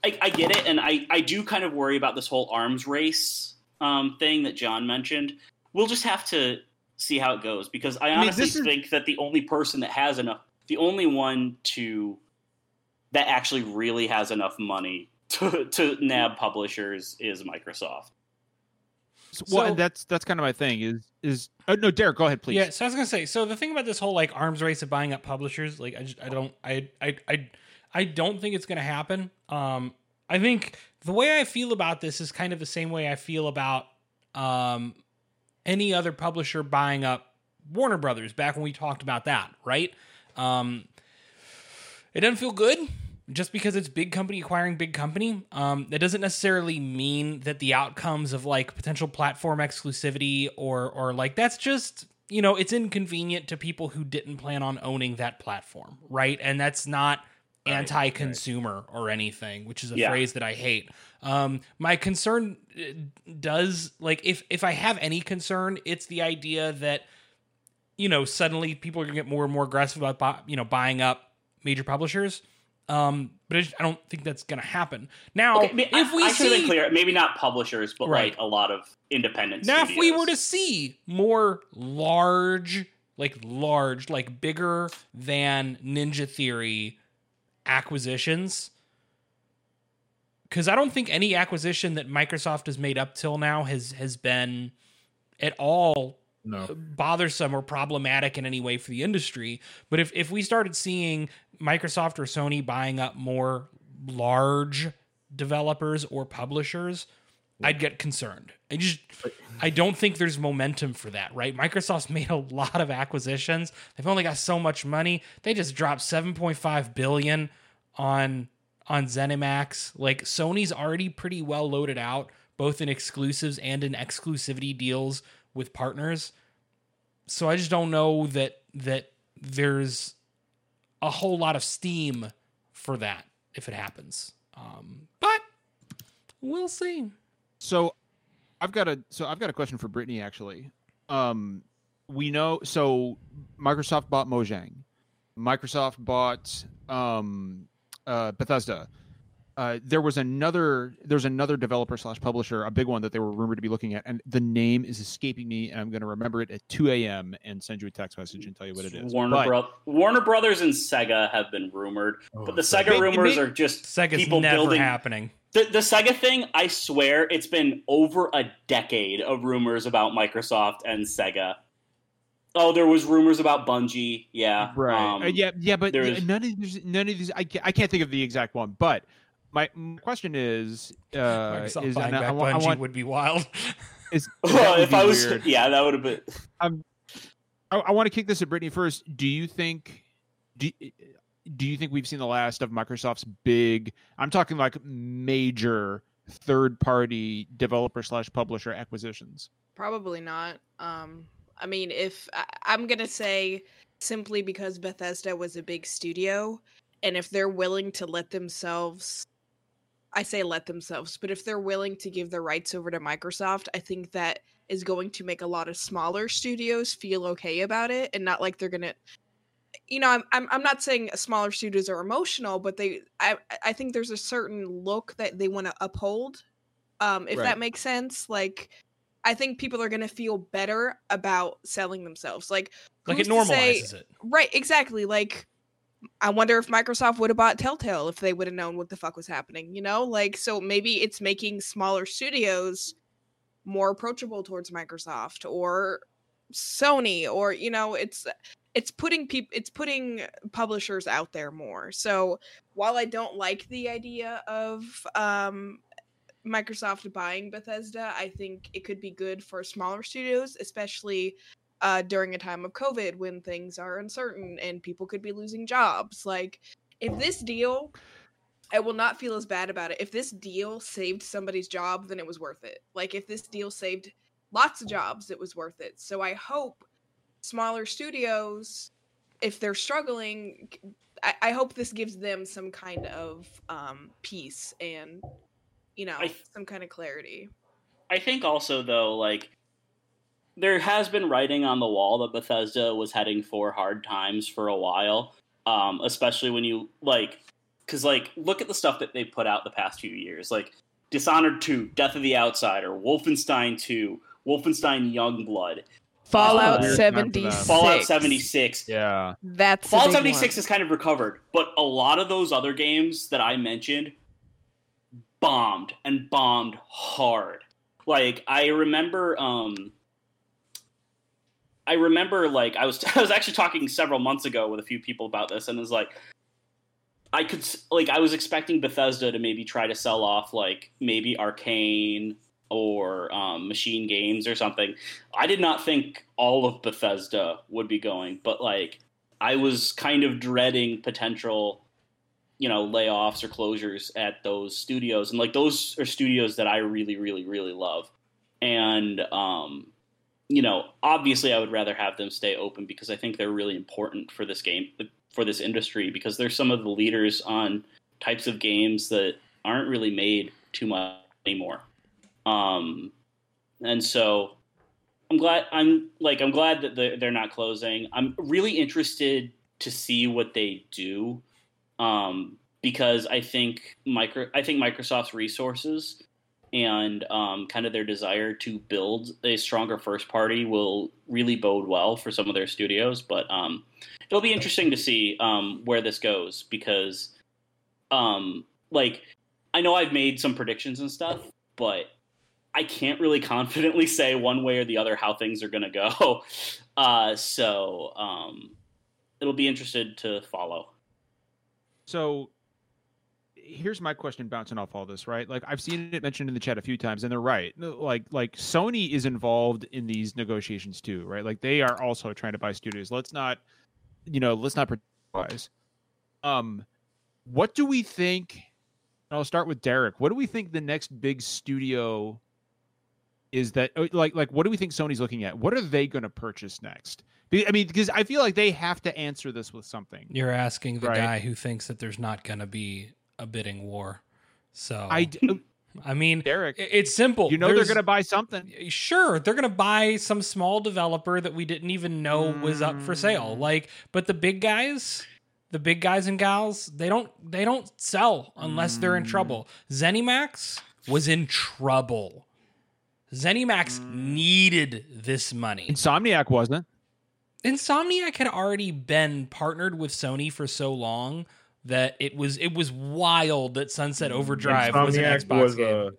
I, I get it, and I, I do kind of worry about this whole arms race um, thing that John mentioned. We'll just have to see how it goes because I mean, honestly is- think that the only person that has enough, the only one to that actually really has enough money to, to nab publishers is Microsoft. So- well, So- and that's that's kind of my thing. Is is oh, no, Derek, go ahead, please. Yeah, so I was gonna say, so the thing about this whole like arms race of buying up publishers, like I just I don't I I I I don't think it's gonna happen. Um I think the way I feel about this is kind of the same way I feel about um any other publisher buying up Warner Brothers back when we talked about that, right? Um it doesn't feel good just because it's big company acquiring big company. Um, that doesn't necessarily mean that the outcomes of like potential platform exclusivity or or like that's just you know it's inconvenient to people who didn't plan on owning that platform, right? And that's not Right, anti-consumer or anything, which is a Yeah. phrase that I hate. Um, my concern uh, does like if if I have any concern, it's the idea that you know suddenly people are gonna get more and more aggressive about you know buying up major publishers. Um, but I, just, I don't think that's gonna happen. Now, Okay, if we I have see been clear, maybe not publishers, but Right. like a lot of independent. now, if we were to see more large, like large, like bigger than Ninja Theory acquisitions, because I don't think any acquisition that Microsoft has made up till now has has been at all No. Uh, bothersome or problematic in any way for the industry. But if, if we started seeing Microsoft or Sony buying up more large developers or publishers, I'd get concerned. I just I don't think there's momentum for that, right? Microsoft's (laughs) made a lot of acquisitions. They've only got so much money. They just dropped 7.5 billion on on ZeniMax. Like Sony's already pretty well loaded out both in exclusives and in exclusivity deals with partners. So I just don't know that that there's a whole lot of steam for that if it happens. Um, but we'll see. So I've got a so I've got a question for Brittany actually. Um, we know so Microsoft bought Mojang, Microsoft bought um, uh, Bethesda. Uh, there was another there's another developer slash publisher, a big one that they were rumored to be looking at, and the name is escaping me, and I'm going to remember it at 2 a.m. and send you a text message and tell you what it is. Warner But- Bro- Warner Brothers and Sega have been rumored, Oh, but the Sega. Sega It- it rumors may- are just Sega's people never building. happening. The, the Sega thing, I swear, it's been over a decade of rumors about Microsoft and Sega. Oh, there was rumors about Bungie. Yeah, right um, Uh, yeah yeah but there none of these none of these I can't, I can't think of the exact one but my, my question is (laughs) uh Microsoft is buying I, back I, want- I Bungie want would be wild. (laughs) is, (laughs) that Well, if be I was, weird. yeah, that would have been. I, I want to kick this at Brittany first. Do you think do do you think we've seen the last of Microsoft's big? I'm talking like major third party developer slash publisher acquisitions. Probably not. Um, I mean, if I, I'm gonna say simply because Bethesda was a big studio, and if they're willing to let themselves, I say let themselves, but if they're willing to give their rights over to Microsoft, I think that is going to make a lot of smaller studios feel okay about it, and not like they're gonna. You know, I'm, I'm I'm not saying smaller studios are emotional, but they I I think there's a certain look that they want to uphold. Um, if Right. that makes sense, like I think people are going to feel better about selling themselves. Like, like it to say- normalizes it. right, exactly. Like, I wonder if Microsoft would have bought Telltale if they would have known what the fuck was happening, you know? Like, so maybe it's making smaller studios more approachable towards Microsoft or Sony or, you know, it's it's putting people it's putting publishers out there more. So, while I don't like the idea of um Microsoft buying Bethesda, I think it could be good for smaller studios, especially uh, during a time of COVID when things are uncertain and people could be losing jobs. Like, if this deal, I will not feel as bad about it. If this deal saved somebody's job, then it was worth it. Like, if this deal saved lots of jobs, it was worth it. So I hope smaller studios, if they're struggling, I hope this gives them some kind of um, peace and, you know, I th- some kind of clarity. I think also though, like there has been writing on the wall that Bethesda was heading for hard times for a while, um, especially when you like, because like look at the stuff that they put out the past few years, like Dishonored Two, Death of the Outsider, Wolfenstein Two, Wolfenstein Youngblood, Fallout Weird time for that. 76. Fallout seventy six. Yeah. That's Fallout 76 one. is kind of recovered, but a lot of those other games that I mentioned bombed and bombed hard. Like I remember um I remember like I was (laughs) I was actually talking several months ago with a few people about this and it was like I could like I was expecting Bethesda to maybe try to sell off like maybe Arcane or um, Machine Games or something. I did not think all of Bethesda would be going, but like I was kind of dreading potential, you know, layoffs or closures at those studios, and like those are studios that I really, really, really love, and um, you know, obviously I would rather have them stay open because I think they're really important for this game for this industry because they're some of the leaders on types of games that aren't really made too much anymore. Um, and so I'm glad I'm like I'm glad that they're, not closing. I'm really interested to see what they do um, because I think micro I think Microsoft's resources and um, kind of their desire to build a stronger first party will really bode well for some of their studios. But um, it'll be interesting to see um, where this goes because, um, like, I know I've made some predictions and stuff, but I can't really (laughs) confidently say one way or the other how things are going to go. (laughs) Uh, so um, it'll be interested to follow. So here's my question bouncing off all this, right? Like I've seen it mentioned in the chat a few times, and they're right. Like like Sony is involved in these negotiations too, right? Like they are also trying to buy studios. Let's not, you know, let's not pretend otherwise. Um, what do we think? and I'll start with Derek. What do we think the next big studio is that uh, like like what do we think Sony's looking at? What are they going to purchase next? I mean, because I feel like they have to answer this with something. You're asking the Right. guy who thinks that there's not going to be a bidding war. So I d- I mean, Derek, it's simple. you know they're going to buy something. Sure, they're gonna buy some small developer that we didn't even know was up for sale. Mm. Like, but the big guys, the big guys and gals, they don't they don't sell unless they're in Mm. trouble. ZeniMax was in trouble. ZeniMax Mm. needed this money. Insomniac wasn't. Insomniac had already been partnered with Sony for so long that it was it was wild that Sunset Overdrive was an Xbox was game. uh,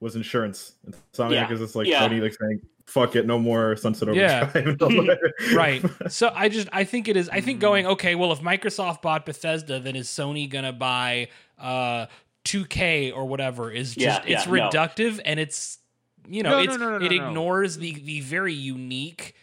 was insurance. Insomniac Yeah. is just like Yeah. Sony like saying, "Fuck it, no more Sunset Yeah. Overdrive." (laughs) (laughs) right. So I just I think it is I think going okay, well if Microsoft bought Bethesda, then is Sony gonna buy uh 2K or whatever is just Yeah, it's yeah, no. reductive and it's you know No, no, it's no, no, no, it no. ignores the the very unique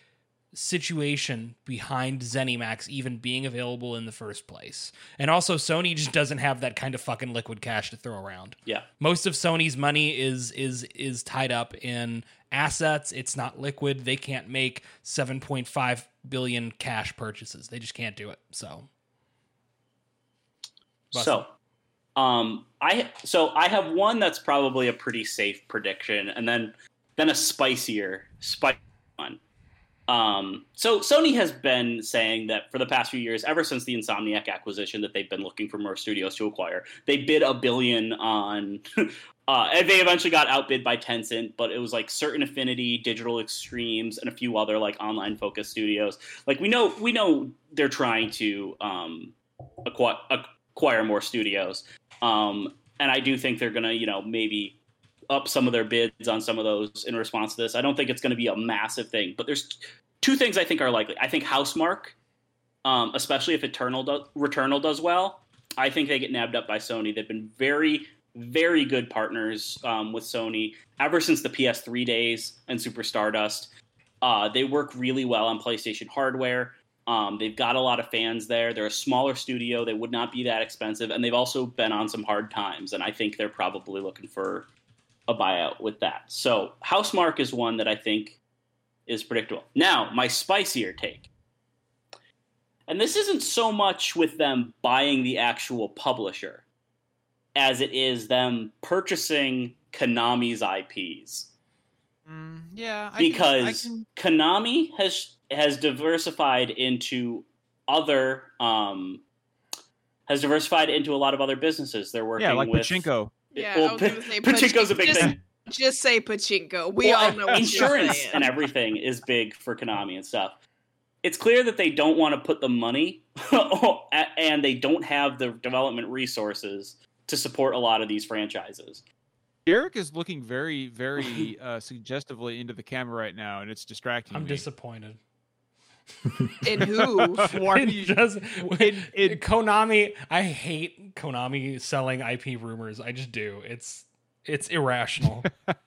situation behind ZeniMax even being available in the first place. And also Sony just doesn't have that kind of fucking liquid cash to throw around. Yeah. Most of Sony's money is is is tied up in assets. It's not liquid. They can't make 7.5 billion cash purchases. They just can't do it. So Busted. So, um, I so I have one that's probably a pretty safe prediction, and then then a spicier, spicy one. Um, so Sony has been saying that for the past few years, ever since the Insomniac acquisition, that they've been looking for more studios to acquire. They bid a billion on. (laughs) Uh, and they eventually got outbid by Tencent, but it was like certain Affinity, Digital Extremes, and a few other like online focused studios. Like we know, we know they're trying to um, acquire, acquire more studios. Um, and I do think they're to, you know, maybe up some of their bids on some of those in response to this. I don't think it's going to be a massive thing, but there's two things I think are likely. I think Housemarque, um, especially if Eternal do- Returnal does well, I think they get nabbed up by Sony. They've been very, very good partners um, with Sony ever since the PS3 days and Super Stardust. Uh, they work really well on PlayStation hardware. Um, they've got a lot of fans there. They're a smaller studio. They would not be that expensive, and they've also been on some hard times. And I think they're probably looking for a buyout with that. So Housemarque is one that I think is predictable. Now, my spicier take. And this isn't so much with them buying the actual publisher as it is them purchasing Konami's IPs Mm, yeah, because Konami has has diversified into other um has diversified into a lot of other businesses. They're working yeah, like with Pachinko. Yeah, well, I was pa- gonna say (laughs) Pachinko's a big just, thing. Just say pachinko. We Well, all know insurance you're and everything is big for Konami and stuff. It's clear that they don't want to put the money (laughs) and they don't have the development resources to support a lot of these franchises. Derek is looking very, very (laughs) uh, suggestively into the camera right now, and it's distracting I'm me. disappointed. In who? Why are you- just- in- in- (laughs) Konami, I hate Konami selling IP rumors. I just do. It's it's irrational.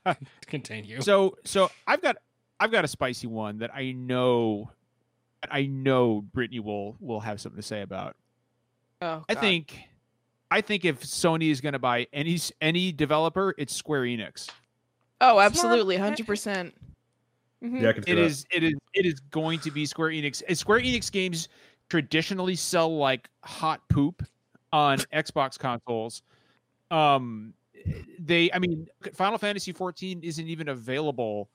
To (laughs) continue. so so I've got I've got a spicy one that I know I know Brittany will will have something to say about. Oh, I think I think if Sony is going to buy any any developer, it's Square Enix. Oh, absolutely, hundred percent. Mm-hmm. Yeah, I can see It that. is it is it is going to be Square Enix. And Square Enix games traditionally sell like hot poop on (laughs) Xbox consoles. Um they I mean Final Fantasy 14 isn't even available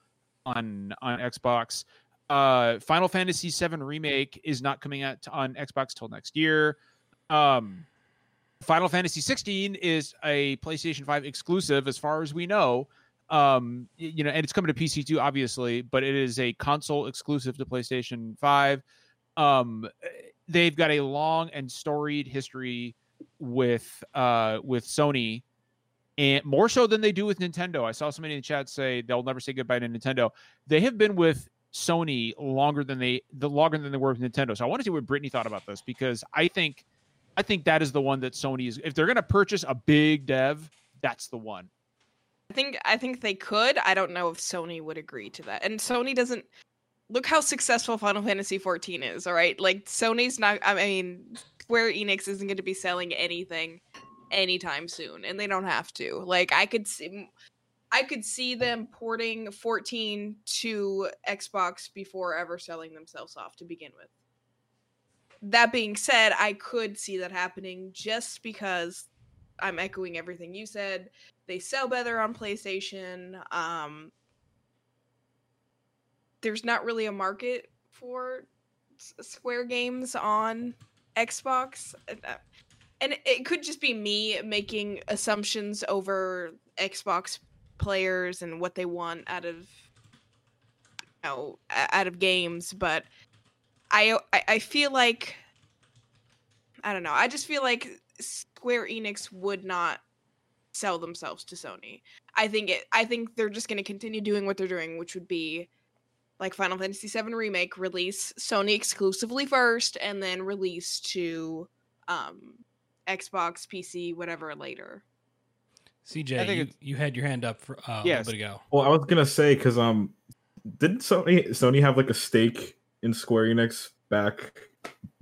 on on Xbox. Uh Final Fantasy 7 remake is not coming out on Xbox till next year. Um Final Fantasy 16 is a PlayStation 5 exclusive as far as we know um you know and it's coming to pc too obviously but it is a console exclusive to playstation 5 um they've got a long and storied history with uh with sony and more so than they do with nintendo i saw somebody in the chat say they'll never say goodbye to nintendo they have been with sony longer than they the longer than they were with nintendo so i want to see what brittany thought about this because i think i I think that is the one that Sony is. If they're going to purchase a big dev, that's the one. I think I think they could. I don't know if Sony would agree to that. And Sony doesn't look how successful Final Fantasy 14 is, all right? Like Sony's not I mean, Square Enix isn't going to be selling anything anytime soon and they don't have to. Like I could see I could see them porting 14 to Xbox before ever selling themselves off to begin with. That being said, I could see that happening just because I'm echoing everything you said. They sell better on PlayStation. Um, there's not really a market for Square games on Xbox. Uh, uh, And it could just be me making assumptions over Xbox players and what they want out of you know, out of games, but I I, I feel like I don't know. I just feel like Square Enix would not sell themselves to Sony. I think it. I think they're just going to continue doing what they're doing, which would be like Final Fantasy VII remake release Sony exclusively first, and then release to um, Xbox, PC, whatever later. CJ, I think you, you had your hand up for uh, Yes. a little bit ago. Well, I was gonna say because um, didn't Sony Sony have like a stake in Square Enix back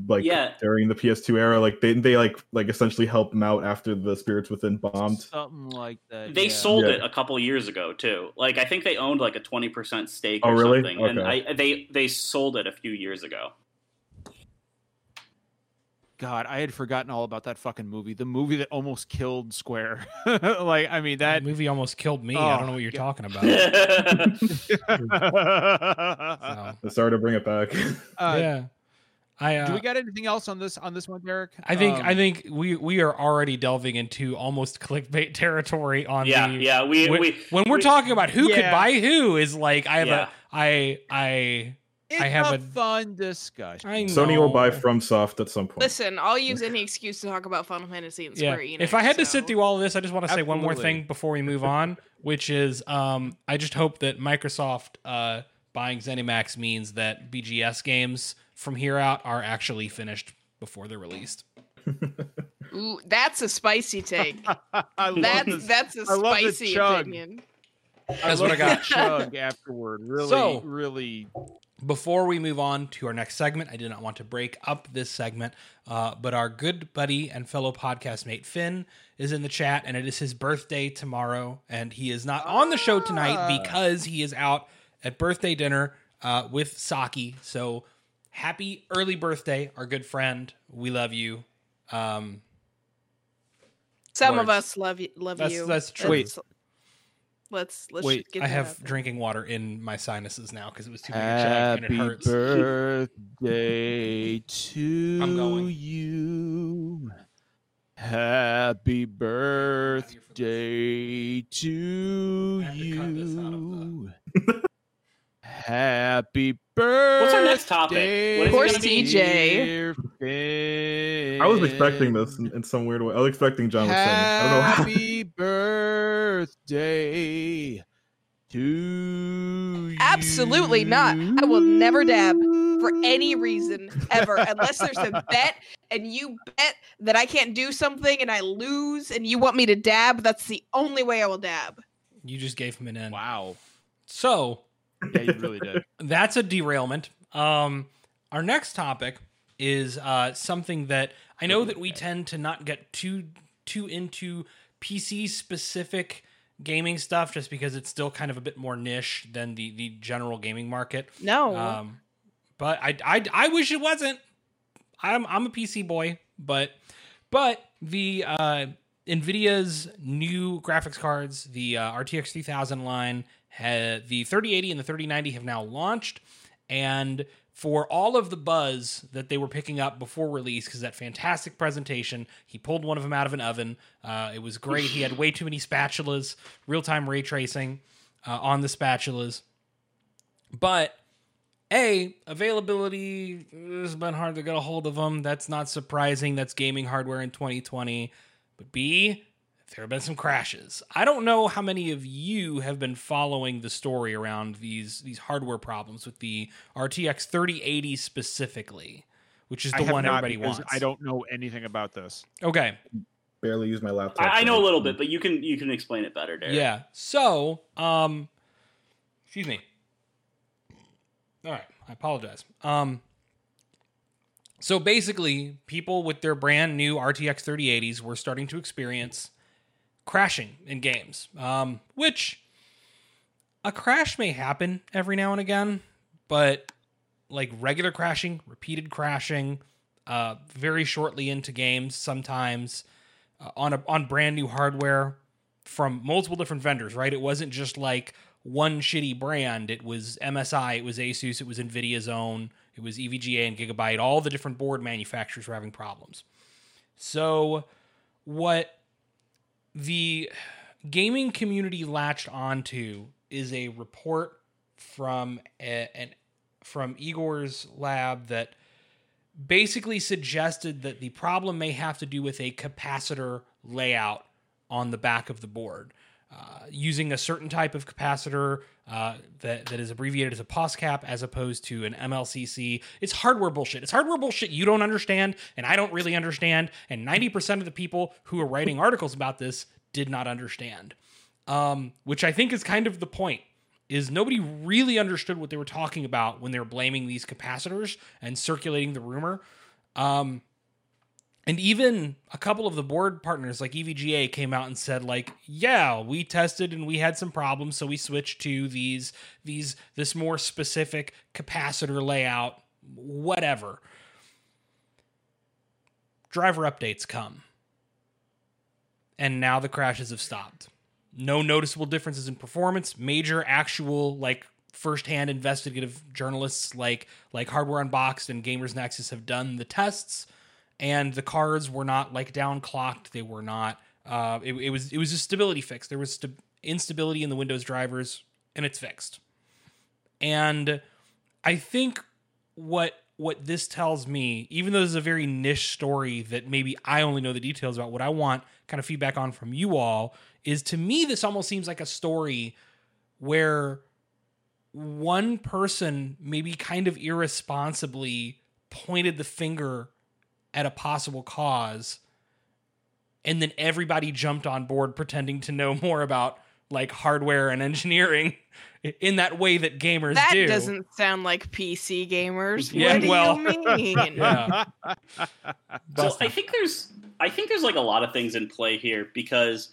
like Yeah. during the PS2 era? Like they they like like essentially helped them out after the Spirits Within bombed. Something like that. They yeah. sold Yeah. it a couple years ago too. Like I think they owned like a twenty percent stake Oh, or really? something, and Okay. I they they sold it a few years ago. God, I had forgotten all about that fucking movie. The movie that almost killed Square. (laughs) like, I mean That that. movie almost killed me. I don't know Oh, what you're God. talking about. uh, (laughs) (laughs) So, Sorry to bring it back. yeah, I. Uh, do we got anything else on this on this one, Derek? I think I Um, think we we are already delving into almost (laughs) clickbait territory on yeah, the yeah. We when, we when we're we- talking about who could buy who is like I have Yeah. a I I it's I have a, a- fun discussion. Sony will buy FromSoft at some point. Listen, I'll use any (laughs) excuse to talk about Final Fantasy and Yeah. Square Enix. If I had to sit through all of this, I just want to say one more thing before we move on, which is um, I just hope that Microsoft uh, buying ZeniMax means that BGS games from here out are actually finished before they're released. (laughs) Ooh, that's a spicy take. (laughs) I love That's this. that's a I love the spicy chug. opinion. That's what I love got. Chug afterward. (laughs) Really, So- really. Before we move on to our next segment, I did not want to break up this segment, uh, but our good buddy and fellow podcast mate Finn is in the chat, and it is his birthday tomorrow, and he is not on the show tonight Ah. because he is out at birthday dinner uh, with Saki. So happy early birthday, our good friend. We love you. Um, Some of us love you. Love That's- you. that's true. Let's let's, let's Wait, get I have out there. drinking water in my sinuses now because it was too big a and it Happy hurts. birthday (laughs) to I'm going. you. Happy birthday to I to cut this out of you. (laughs) Happy birthday. What's our next topic? What Of course, is it gonna be? TJ. I was expecting this in, in some weird way. I was expecting John would sing. I don't know. how- Happy birthday to you. Absolutely not. I will never dab for any reason ever, unless there's a bet and you bet that I can't do something and I lose and you want me to dab. That's the only way I will dab. You just gave him an end. Wow. So Yeah, you really did. (laughs) that's a derailment. Um, our next topic is uh, something that I know that we tend to not get too too into PC specific gaming stuff, just because it's still kind of a bit more niche than the the general gaming market. No. Um, but I, I I wish it wasn't. I'm I'm a PC boy, but but the uh, Nvidia's new graphics cards, the uh, RTX 3000 line, ha- the 3080 and the 3090 have now launched, and for all of the buzz that they were picking up before release, because that fantastic presentation, he pulled one of them out of an oven. Uh, it was great. he had way too many spatulas, real time ray tracing uh, on the spatulas, but a availability has been hard to get a hold of them. That's not surprising. That's gaming hardware in 2020. But B, there have been some crashes. I don't know how many of you have been following the story around these these hardware problems with the RTX 3080 specifically. which is the one not everybody wants. I don't know anything about this. Okay. Barely use my laptop. I, I know a little bit, but you can you can explain it better, Derek. Yeah. So, um, excuse me. All right, I apologize. Um, so basically, people with their brand new RTX 3080s were starting to experience crashing in games, um, which a crash may happen every now and again, but like regular crashing, repeated crashing, uh, very shortly into games, sometimes uh, on a on brand new hardware from multiple different vendors, right? It wasn't just like one shitty brand. It was MSI, it was Asus, it was Nvidia's own, it was EVGA and Gigabyte. All the different board manufacturers were having problems. So, what the gaming community latched onto is a report from a, an from Igor's lab that basically suggested that the problem may have to do with a capacitor layout on the back of the board. Uh, using a certain type of capacitor uh, that, that is abbreviated as a POSCAP as opposed to an MLCC. It's hardware bullshit. It's hardware bullshit you don't understand, and I don't really understand. And 90% of the people who are writing (laughs) articles about this did not understand, um, which I think is kind of the point. Is nobody really understood what they were talking about when they were blaming these capacitors and circulating the rumor. Um, and even a couple of the board partners like EVGA came out and said like, "Yeah, we tested and we had some problems, so we switched to these these this more specific capacitor layout, whatever." Driver updates come. And now the crashes have stopped. No noticeable differences in performance, major actual like firsthand investigative journalists like like Hardware Unboxed and Gamers Nexus have done the tests and the cards were not like downclocked. They were not. Uh, it, it was it was a stability fix. There was st- instability in the Windows drivers, and it's fixed. And I think what what this tells me, even though this is a very niche story that maybe I only know the details about, what I want kind of feedback on from you all is to me this almost seems like a story where one person maybe kind of irresponsibly pointed the finger at a possible cause and then everybody jumped on board pretending to know (laughs) more about like hardware and engineering (laughs) in that way that gamers That do. doesn't sound like PC gamers. Yeah, what do well- you mean? (laughs) Yeah. So I think there's I think there's like a lot of things in play here because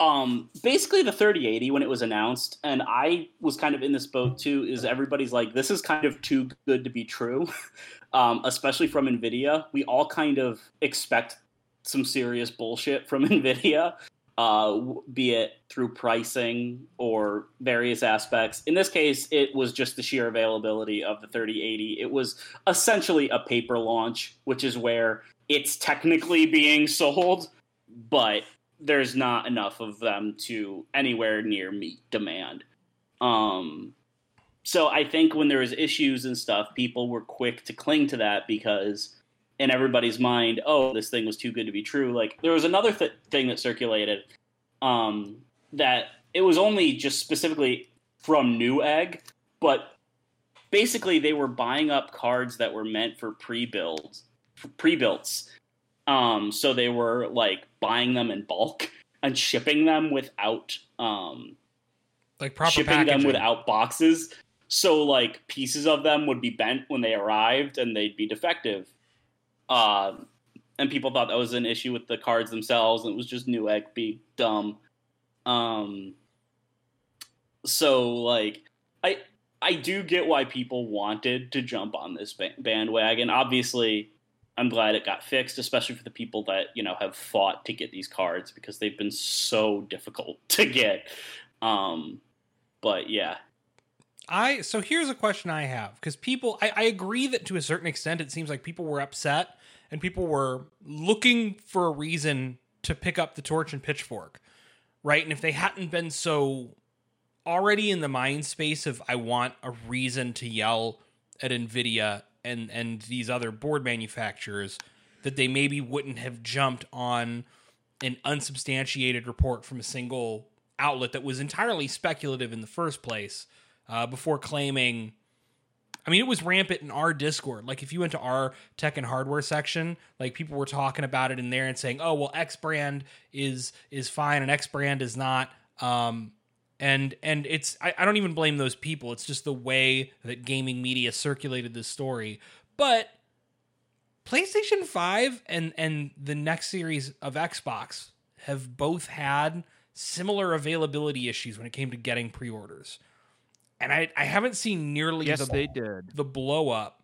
um basically the 3080 when it was announced and I was kind of in this boat too is everybody's like this is kind of too good to be true um especially from Nvidia we all kind of expect some serious bullshit from (laughs) Nvidia uh be it through pricing or various aspects in this case it was just the sheer availability of the 3080 it was essentially a paper launch which is where it's technically being (laughs) sold, but there's not enough of them to anywhere near meet demand. Um, so I think when there was issues and stuff, people were quick to cling to that because in everybody's mind, oh, this thing was too good to be true. Like there was another th- thing that circulated um, that it was only just specifically from Newegg, but basically they were buying up cards that were meant for pre-builds pre-builts. Um, so they were like buying them in bulk (laughs) and shipping them without um, like proper shipping packaging. them without boxes. So like pieces of them would be bent when they arrived and they'd be defective. Um, and people thought that was an issue with the cards themselves, and it was just Newegg being dumb. Um, so like I I do get why people wanted to jump on this ba- bandwagon. Obviously, I'm glad it got fixed, especially for the people that you know have fought to get these cards because they've been so difficult (laughs) to get. Um, but yeah, I so here's a question I have because people I, I agree that to a certain extent it seems like people were upset and people were looking for a reason to pick up the torch and pitchfork, right? And if they hadn't been so already in the mind space of I want a reason to yell at Nvidia and and these other board manufacturers, that they maybe wouldn't have jumped on an unsubstantiated report from a single outlet that was entirely speculative in the first place uh, before claiming I mean, it was rampant in our Discord. Like, if you went to our tech and hardware section, like people were talking about it in there and saying, "Oh, well, X brand is is fine and X brand is not." Um, and and it's I, I don't even blame those people. It's just the way that gaming media circulated this story. But PlayStation Five and and the next series of Xbox have both had similar availability issues when it came to getting pre-orders and I, I haven't seen nearly Yes, the they did. the blow up.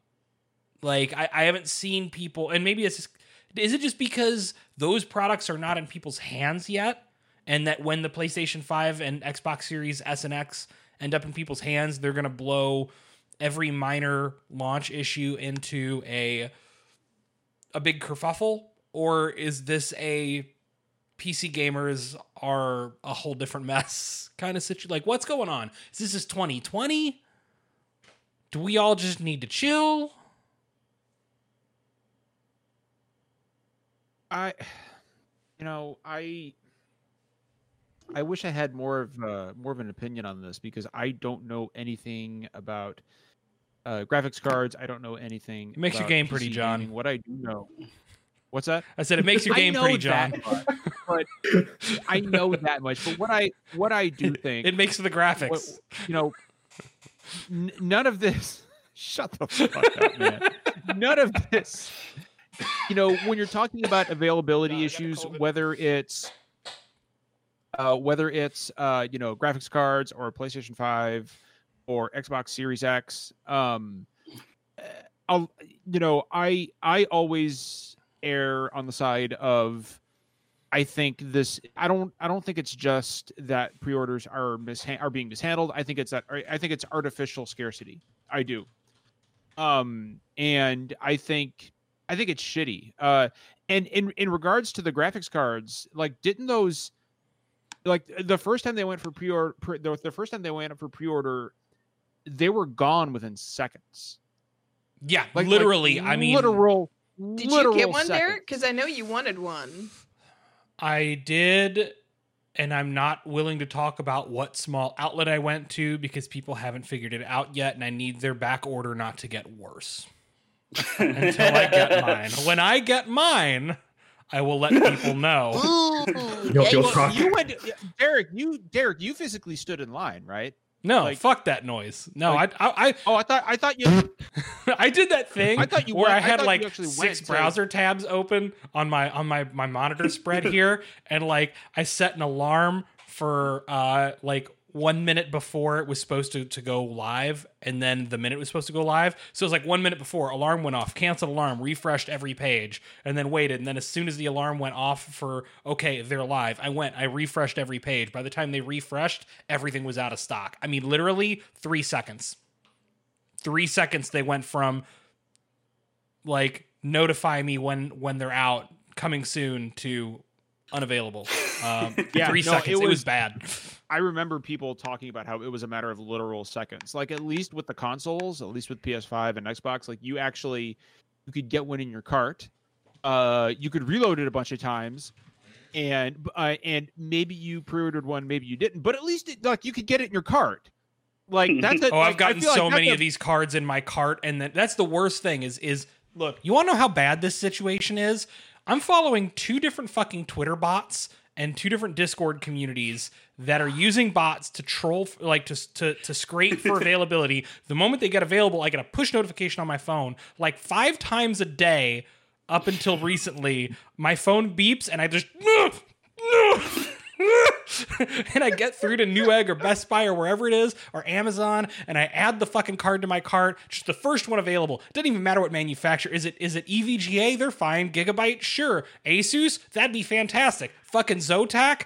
Like I, I haven't seen people, and maybe it's just, is it just because those products are not in people's hands yet, and that when the PlayStation Five and Xbox Series S and X end up in people's hands, they're gonna blow every minor launch issue into a a big kerfuffle, or is this a PC gamers are a whole different mess (laughs) kind of situation. Like, what's going on? Is this is 2020? Do we all just need to chill? I, you know, I, I wish I had more of uh, more of an opinion on this because I don't know anything about uh, graphics cards. I don't know anything. It makes your game pretty, John. gaming. What I do know. What's that? I said it makes your game pretty, John. much, but I know that much. But what I what I do think It makes the graphics. what, you know, n- none of this. (laughs) Shut the fuck up, man. None of this. You know, when you're talking about availability got issues, whether it's uh, whether it's uh, you know graphics cards or PlayStation Five or Xbox Series X, um, uh, I'll you know I I always err on the side of I think this. I don't. I don't think it's just that pre-orders are misha- are being mishandled. I think it's that. I think it's artificial scarcity. I do. Um, and I think I think it's shitty. Uh, and in in regards to the graphics cards, like didn't those, like the first time they went for pre-order, pre, the, the first time they went up for pre-order, they were gone within seconds. yeah, Like like, literally. I mean, literal. Did you get one, seconds. Derek? Because I know you wanted one. I did, and I'm not willing to talk about what small outlet I went to because people haven't figured it out yet, and I need their back order not to get worse until I get (laughs) mine. When I get mine, I will let people know. (laughs) You'll feel you went, Derek. You Derek. You physically stood in line, right? No, Like- fuck that noise. No, like- I, I, (laughs) Oh, I thought I thought you. I, (laughs) I did that thing. I thought you where went- I I had you like went six browser tabs open on my on my my monitor spread (laughs) here, and like I set an alarm for uh like one minute before it was supposed to, to go live and then the minute it was supposed to go live. So it was like one minute before alarm went off canceled alarm refreshed every page and then waited. And then as soon as the alarm went off for okay they're live i went i refreshed every page. By the time they refreshed everything was out of stock. I mean literally three seconds. Three seconds they went from like notify me when when they're out coming soon to unavailable. Um (laughs) Yeah, three no, seconds. It it was, was- bad I remember people talking about how it was a matter of literal seconds. Like at least with the consoles, at least with PS5 and Xbox, like you actually you could get one in your cart. Uh, you could reload it a bunch of times, and uh, and maybe you pre-ordered one, maybe you didn't, but at least it, like you could get it in your cart. Like that's (laughs) a, Oh, like, I've gotten feel like so many a- of these cards in my cart, and then that's the worst thing. Is is look, you want to know how bad this situation is? I'm following two different fucking Twitter bots and two different Discord communities that are using bots to troll, like to to to scrape for (laughs) availability. The moment they get available, I get a push notification on my phone, like five times a day up until recently. My phone beeps, and I just. (laughs) (laughs) (laughs) and I get through to Newegg or Best Buy or wherever it is or Amazon, and I add the fucking card to my cart, just the first one available. Doesn't even matter what manufacturer. Is it is it EVGA? They're fine. Gigabyte, sure. Asus, that'd be fantastic. Fucking Zotac.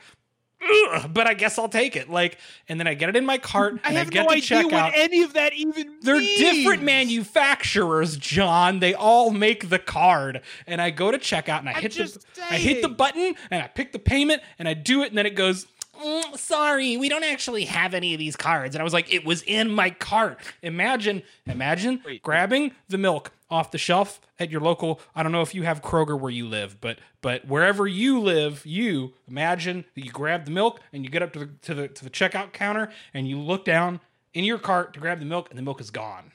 Ugh, but I guess I'll take it. Like, and then I get it in my cart, I and I, have get no idea what any of that even. They're means. different manufacturers, John. They all make the card. And I go to checkout and I I'm hit the I hit the button and I pick the payment and I do it and then it goes "Mm, sorry, we don't actually have any of these cards. And I was like, it was in my cart. Imagine, imagine Wait. grabbing the milk off the shelf at your local. I don't know if you have Kroger where you live, but but wherever you live, you imagine that you grab the milk and you get up to the to the to the checkout counter and you look down in your cart to grab the milk and the milk is gone.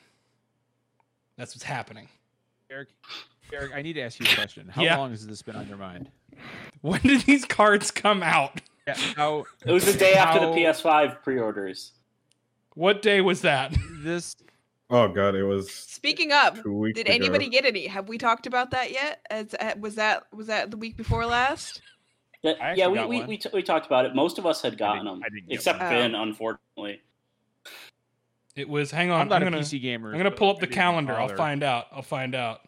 That's what's happening. Eric, Eric, I need to ask you a question. How Yeah. long has this been on your mind? When did these cards come out? Yeah, how It was the day after the PS5 pre-orders. What day was that? this Oh god, it was Speaking of, two weeks. did ago. anybody get any? Have we talked about that yet? As, uh, was that was that the week before last? Yeah, yeah we, we, we, t- we talked about it. Most of us had gotten didn't- them, I didn't get except one. Finn, unfortunately. It was. Hang on. I'm not I'm a gonna. PC gamer. I'm gonna pull up the calendar. I'll find out. I'll find out.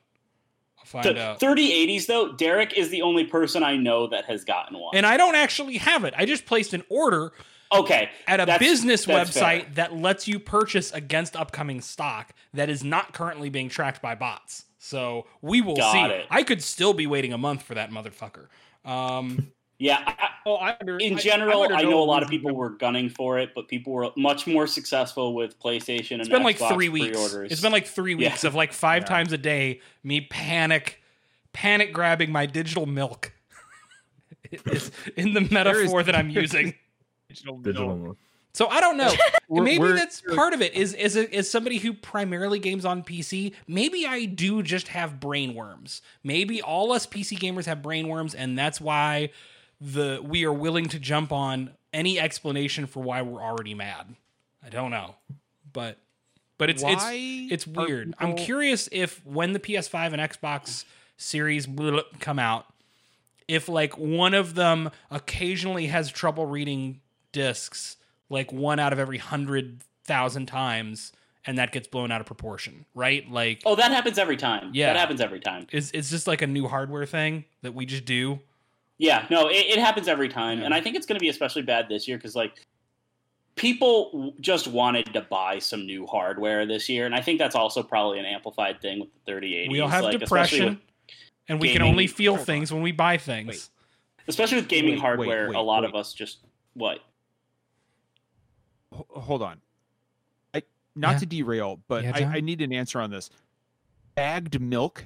I'll find Th- out. 3080s though, Derek is the only person I know that has gotten one. And I don't actually have it. I just placed an order okay, at a That's- business that's website fair. that lets you purchase against upcoming stock that is not currently being tracked by bots. So we will Got see. it. I could still be waiting a month for that motherfucker. Um, (laughs) yeah. I, I- Oh, I under, in I- general, I'm I, know a lot of people were gunning for it, but people were much more successful with PlayStation and it's been like three weeks. pre-orders. It's been like three Yeah. weeks of like five Yeah. times a day me panic, panic grabbing my digital milk. (laughs) It is in the metaphor that I'm (laughs) using. digital. digital. no. mode. So I don't know. (laughs) We're- maybe we're- that's part of it. Is is a, is somebody who primarily games on PC? Maybe I do just have brain worms. Maybe all us PC gamers have brain worms, and that's why the we are willing to jump on any explanation for why we're already mad. I don't know, but but it's it's Why it's are weird. I'm curious if when the PS5 and Xbox Series blah, come out, if like one of them occasionally has trouble reading discs, like one out of every hundred thousand times, and that gets blown out of proportion, right? Like, Oh, that happens every time. Yeah. that happens every time. is it's just like a new hardware thing that we just do. Yeah, no, it, it happens every time, Yeah. and I think it's going to be especially bad this year because like people just wanted to buy some new hardware this year, and I think that's also probably an amplified thing with the 3080s. We all have like, especially depression, with, and we can only feel Hold things when we buy things. Wait. especially with gaming Wait, wait, hardware. wait, a lot wait. of us just what? Ho- hold on. I not Yeah. to derail, but Yeah, I, I need an answer on this. Bagged milk.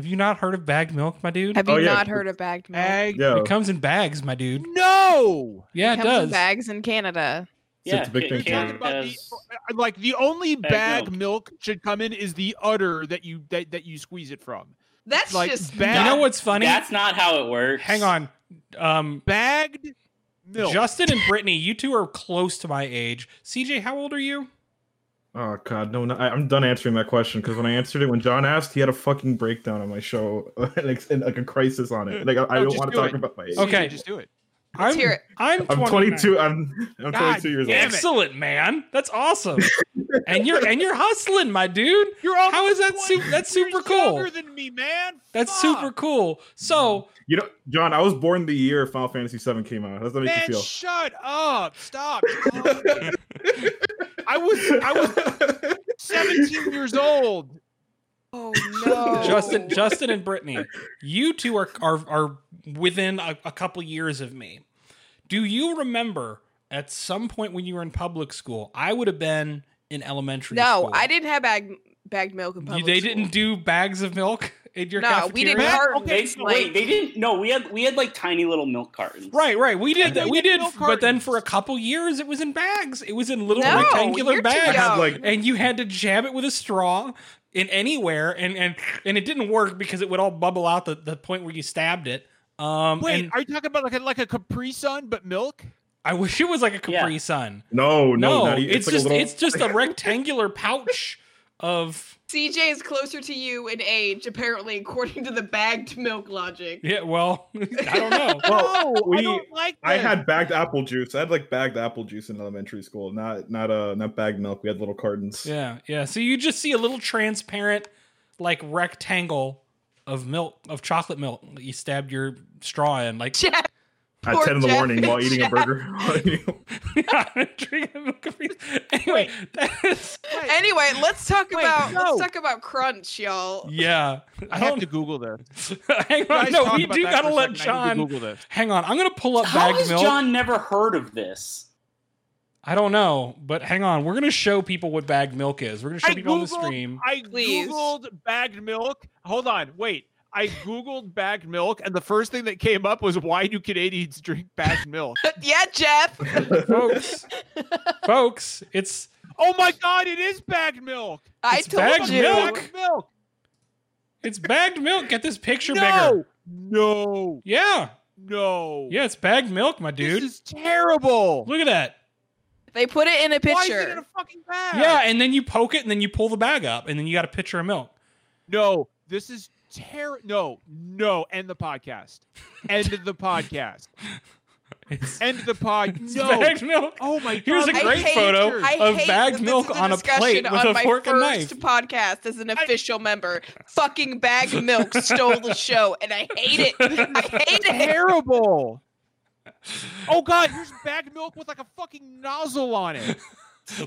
Have you not heard of bagged milk, my dude? Have you Oh, yeah. not heard of bagged milk? Bagged. Yeah, It comes in bags, my dude. No. Yeah, it, comes in does. bags in Canada. It's Yeah, a big thing. Canada Talking about the, has- like the only Bagged bag milk. milk. should come in is the udder that you that, that you squeeze it from. That's Like, just bag- You know what's funny? That's not how it works. Hang on. Um, Bagged milk. Justin and Brittany, you two are close to my age. CJ, how old are you? Oh god, no, no I, I'm done answering that question because when I answered it, when John asked, he had a fucking breakdown on my show, (laughs) like, and, like a crisis on it. Like I, I don't want to do talk it. about my age. Okay. just do it. Let's I'm, hear it. I'm, I'm 22. I'm I'm God 22 years old. Excellent, man. That's awesome. (laughs) and you're and you're hustling, my dude. You're almost How is that 20 su- that's super cool. Younger than me, man. That's Fuck. super cool. So, You know, John, I was born the year Final Fantasy VII came out. How does that make Man, you feel? shut up! Stop. (laughs) I was I was (laughs) 17 years old. Oh no, Justin, Justin, and Brittany, you two are are are within a, a couple years of me. Do you remember at some point when you were in public school? I would have been in elementary No, school. I didn't have bag bagged milk in You- public they school. didn't do bags of milk in your No, cafeteria. we didn't Bag- okay, They, so wait, they didn't. No, we had we had like tiny little milk cartons. Right, right. We did that. They We did did, milk but then for a couple years, it was in bags. It was in little No, rectangular bags, like- and you had to jab it with a straw in anywhere, and and and it didn't work because it would all bubble out the, the point where you stabbed it. Um, Wait, and are you talking about like a, like a Capri Sun but milk? I wish it was like a Capri Yeah. Sun. No, no, No, not even. it's, like just little- it's just a rectangular pouch (laughs) of CJ is closer to you in age, apparently, according to the bagged milk logic. yeah. Well, (laughs) I don't know. (laughs) Well, no, we- I don't like I had bagged apple juice. I had like bagged apple juice in elementary school, not not uh not bagged milk. We had little cartons. Yeah, yeah. So you just see a little transparent, like rectangle of milk of chocolate milk that you stabbed your straw in, like (laughs) Jeff, At Poor 10 in the Jeff morning while eating a Jeff. burger. (laughs) (laughs) drinking. (laughs) Anyway, that is Anyway, let's talk Wait, about no. let's talk about crunch, y'all. yeah. I I have to Google this. hang on, no, we do that gotta let second. To John. Google this. Hang on, I'm gonna pull up How bagged has milk. John never heard of this? I don't know, but hang on. We're gonna show people what bagged milk is. We're gonna show I people on the stream. I Please. googled bagged milk. Hold on, wait. I googled bagged milk, and the first thing that came up was why do Canadians drink bagged milk? (laughs) yeah, Jeff. folks, folks, it's Oh my god, it is bagged milk. I It's told bagged you. milk. Bagged milk. It's bagged milk. Get this picture bigger. No, no, Yeah. no. Yeah, it's bagged milk, my dude. This is terrible. Look at that. They put it in a Why is it in a fucking bag? Yeah, and then you poke it and then you pull the bag up and then you got a pitcher of milk. No, this is terrible. No, no. End the podcast. End the podcast. (laughs) It's, End the pod. it's No. bagged milk. Oh my god. Here's a great hate- photo I of hate bagged milk this on a discussion plate with on a my fork and first knife. podcast as an official member. Fucking bagged milk stole the show, and I hate it. (laughs) I hate it. terrible. (laughs) Oh god, here's bagged milk with like a fucking nozzle on it.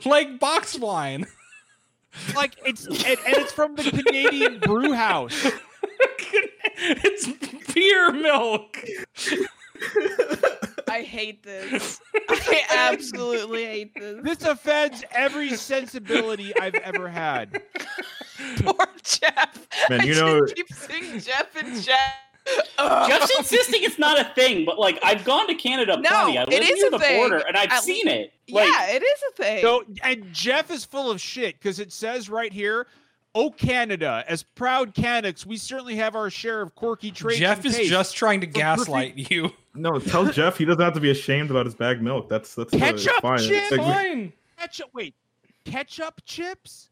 like box wine. Like it's and, and it's from the Canadian brew house. (laughs) it's beer milk. I hate this. (laughs) I absolutely hate this. This offends every sensibility I've ever had. Poor Jeff. Man, I you just know- keep seeing Jeff and Jeff. Ugh. Jeff's insisting it's not a thing, but like I've gone to Canada No, plenty. I live is near a the thing. border, and I've At seen it. Like, yeah, it is a thing. So and Jeff is full of shit because it says right here, "Oh Canada, as proud Canucks, we certainly have our share of quirky traits." Jeff is tastes." just trying to For gaslight you. No, tell Jeff he doesn't have to be ashamed about his bag milk. That's that's uh, Ketchup fine. chips? Like- Fine. ketchup. Wait, ketchup chips?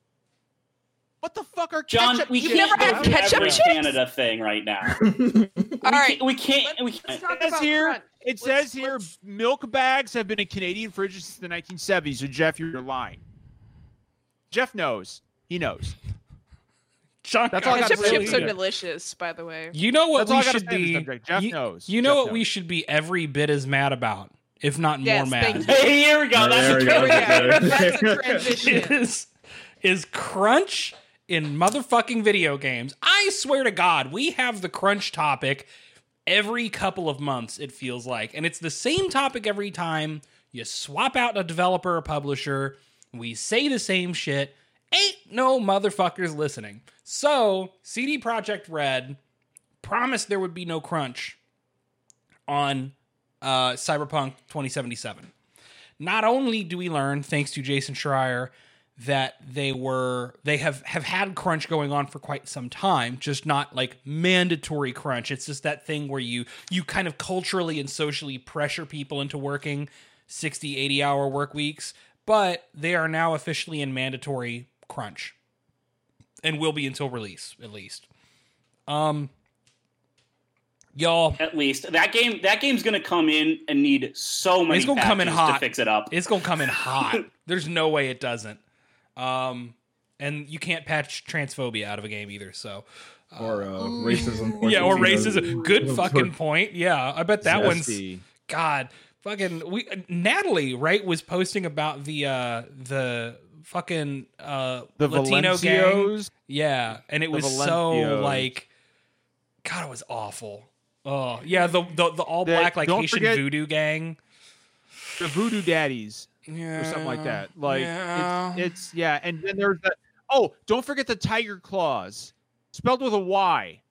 What the fuck are John, ketchup we You've can't never had ketchup every chips? Canada thing right now. (laughs) All we right, can't, we can't. We let's can't. talk It says about here. crunch. It Let's- says here, let's- milk bags have been in Canadian fridges since the 1970s. So Jeff, you're lying. Jeff knows. He knows. John That's all Ketchup say. chips are Yeah. delicious, by the way. You know what That's we should say on this be. Jeff you, knows. you know Jeff what we should be every bit as mad about, if not Yes, more mad. you. Hey, here we go. That's There a we There go. we good go. Okay. That's a transition. (laughs) is is crunch in motherfucking video games. I swear to God, we have the crunch topic every couple of months. It feels like, and it's the same topic every time. You swap out a developer or publisher. We say the same shit. Ain't no motherfuckers listening. So CD Projekt Red promised there would be no crunch on uh, Cyberpunk 2077 not only do we learn thanks to Jason Schreier that they were they have have had crunch going on for quite some time just not like mandatory crunch it's just that thing where you you kind of culturally and socially pressure people into working 60 80 hour work weeks but they are now officially in mandatory crunch and will be until release at least um y'all At least that game. That game's gonna come in and need so many. It's gonna come in hot. to fix it up. It's gonna come in hot. (laughs) There's no way it doesn't. Um, and you can't patch transphobia out of a game either. So or uh, racism. yeah, or something. racism. Good fucking (laughs) point. Yeah, I bet that one's God. Fucking we Natalie right was posting about the uh the fucking uh The Latino gang. Yeah, and it The was so like, God, it was awful. Oh yeah, the the, the all The- black like Haitian forget- voodoo gang. the voodoo daddies Yeah, or something like that. Like yeah. it's, it's yeah, and then there's the oh, don't forget the tiger claws, spelled with a Y.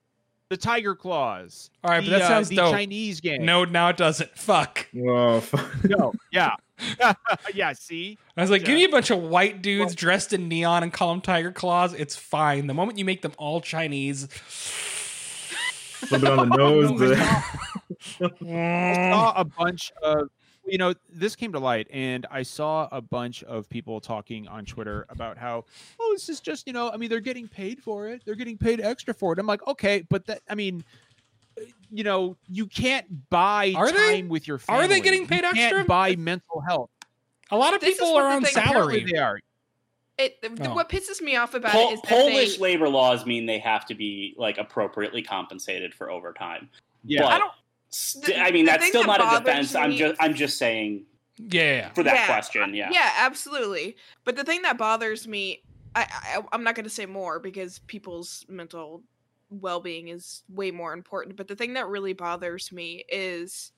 The tiger claws. All right, but that uh, sounds the dope. Chinese game. No, now it doesn't. Fuck. Oh, (laughs) fuck. no, yeah, (laughs) yeah. See, I was like, give me a bunch of white dudes Well- dressed in neon and call them tiger claws. It's fine. The moment you make them all Chinese, a little bit on the (laughs) nose. No, but- I saw a bunch of you know this came to light and i saw a bunch of people talking on twitter about how oh this is just you know i mean they're getting paid for it they're getting paid extra for it i'm like okay but that i mean uh, you know you can't buy Are time they? with your Are they getting paid you extra? can't buy mental health a lot of This people are on salary. they are It, Oh. What pisses me off about Pol- it is that Polish they, labor laws mean they have to be like appropriately compensated for overtime. yeah But I don't- st- the- I mean, that's still that not a bothers defense. I'm just, I'm just saying Yeah, yeah, yeah. for that Yeah, question. Yeah. Yeah, absolutely. But the thing that bothers me, I, I I'm not going to say more because people's mental well-being is way more important. But the thing that really bothers me is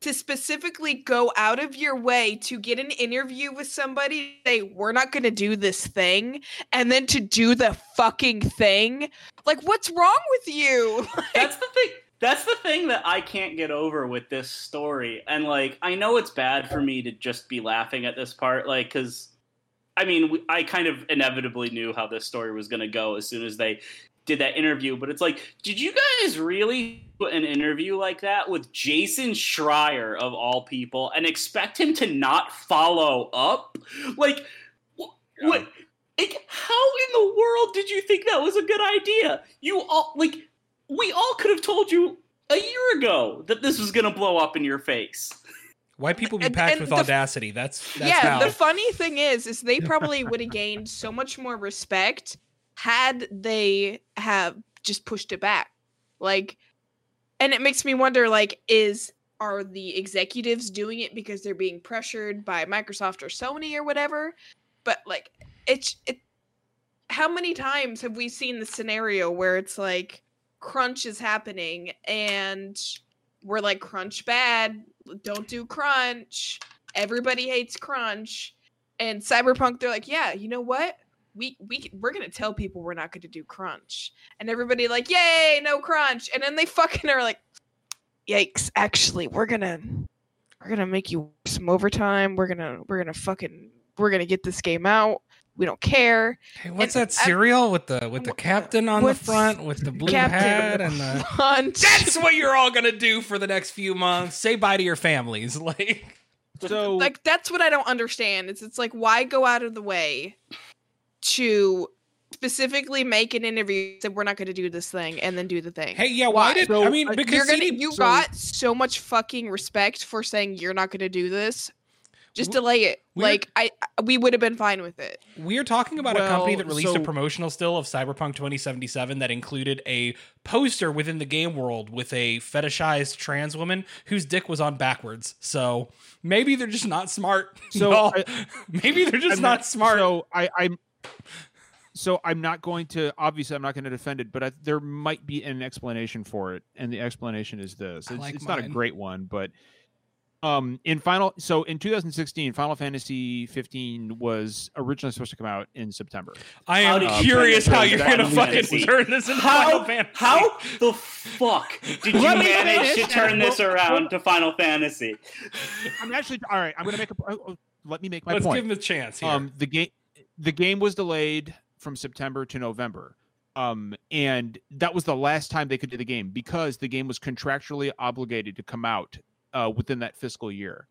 to specifically go out of your way to get an interview with somebody, say we're not going to do this thing, and then to do the fucking thing. Like, what's wrong with you? (laughs) That's the thing. That's the thing that I can't get over with this story. And like, I know it's bad for me to just be laughing at this part, like, because I mean, I kind of inevitably knew how this story was going to go as soon as they did that interview. But it's like, did you guys really put an interview like that with Jason Schreier of all people and expect him to not follow up? Like, Yeah. what? Like, how in the world did you think that was a good idea? You all like, we all could have told you a year ago that this was going to blow up in your face. Why people be And- packed and with the audacity? That's that's yeah, how. the funny thing is, is they (laughs) probably would have gained so much more respect had they have just pushed it back. Like, and it makes me wonder, like, is are the executives doing it because they're being pressured by Microsoft or Sony or whatever? But like, it's it. How many times have we seen the scenario where it's like crunch is happening and we're like crunch bad, don't do crunch. Everybody hates crunch. And cyberpunk they're like yeah you know what? We we we're gonna tell people we're not gonna do crunch. And everybody like yay no crunch. And then they fucking are like yikes actually we're gonna we're gonna make you some overtime. We're gonna we're gonna fucking we're gonna get this game out we don't care Hey, what's and that I- cereal with the with the captain on the front with the blue Captain hat and the (laughs) Crunch. That's what you're all gonna do for the next few months. Say bye to your families. (laughs) Like So like that's what I don't understand. It's it's like why go out of the way to specifically make an interview that we're not going to do this thing and then do the thing. Hey, yeah, why, Why? did So, I mean uh, because you're gonna CD you so- got so much fucking respect for saying you're not going to do this. Just W- delay it. we're- Like I I- we would have been fine with it. We're talking about a company that released a promotional still of Cyberpunk 2077 that included a poster within the game world with a fetishized trans woman whose dick was on backwards. So maybe they're just not smart. So y'all. I- (laughs) maybe they're just I'm not, smart. So I, I'm so I'm not going to obviously I'm not going to defend it, but I, there might be an explanation for it, and the explanation is this: it's, like it's not a great one, but um, in final so in 2016, Final Fantasy 15 was originally supposed to come out in September. I am did you curious how you're gonna Final fucking Fantasy? turn this into Final How Fantasy. how the fuck did you manage to turn this around to Final Fantasy? I'm actually all right. I'm going to make a. oh, oh, Let me make my Let's point. give him a chance here. Um, the game, the game was delayed from September to November, um, and that was the last time they could do the game because the game was contractually obligated to come out uh, within that fiscal year.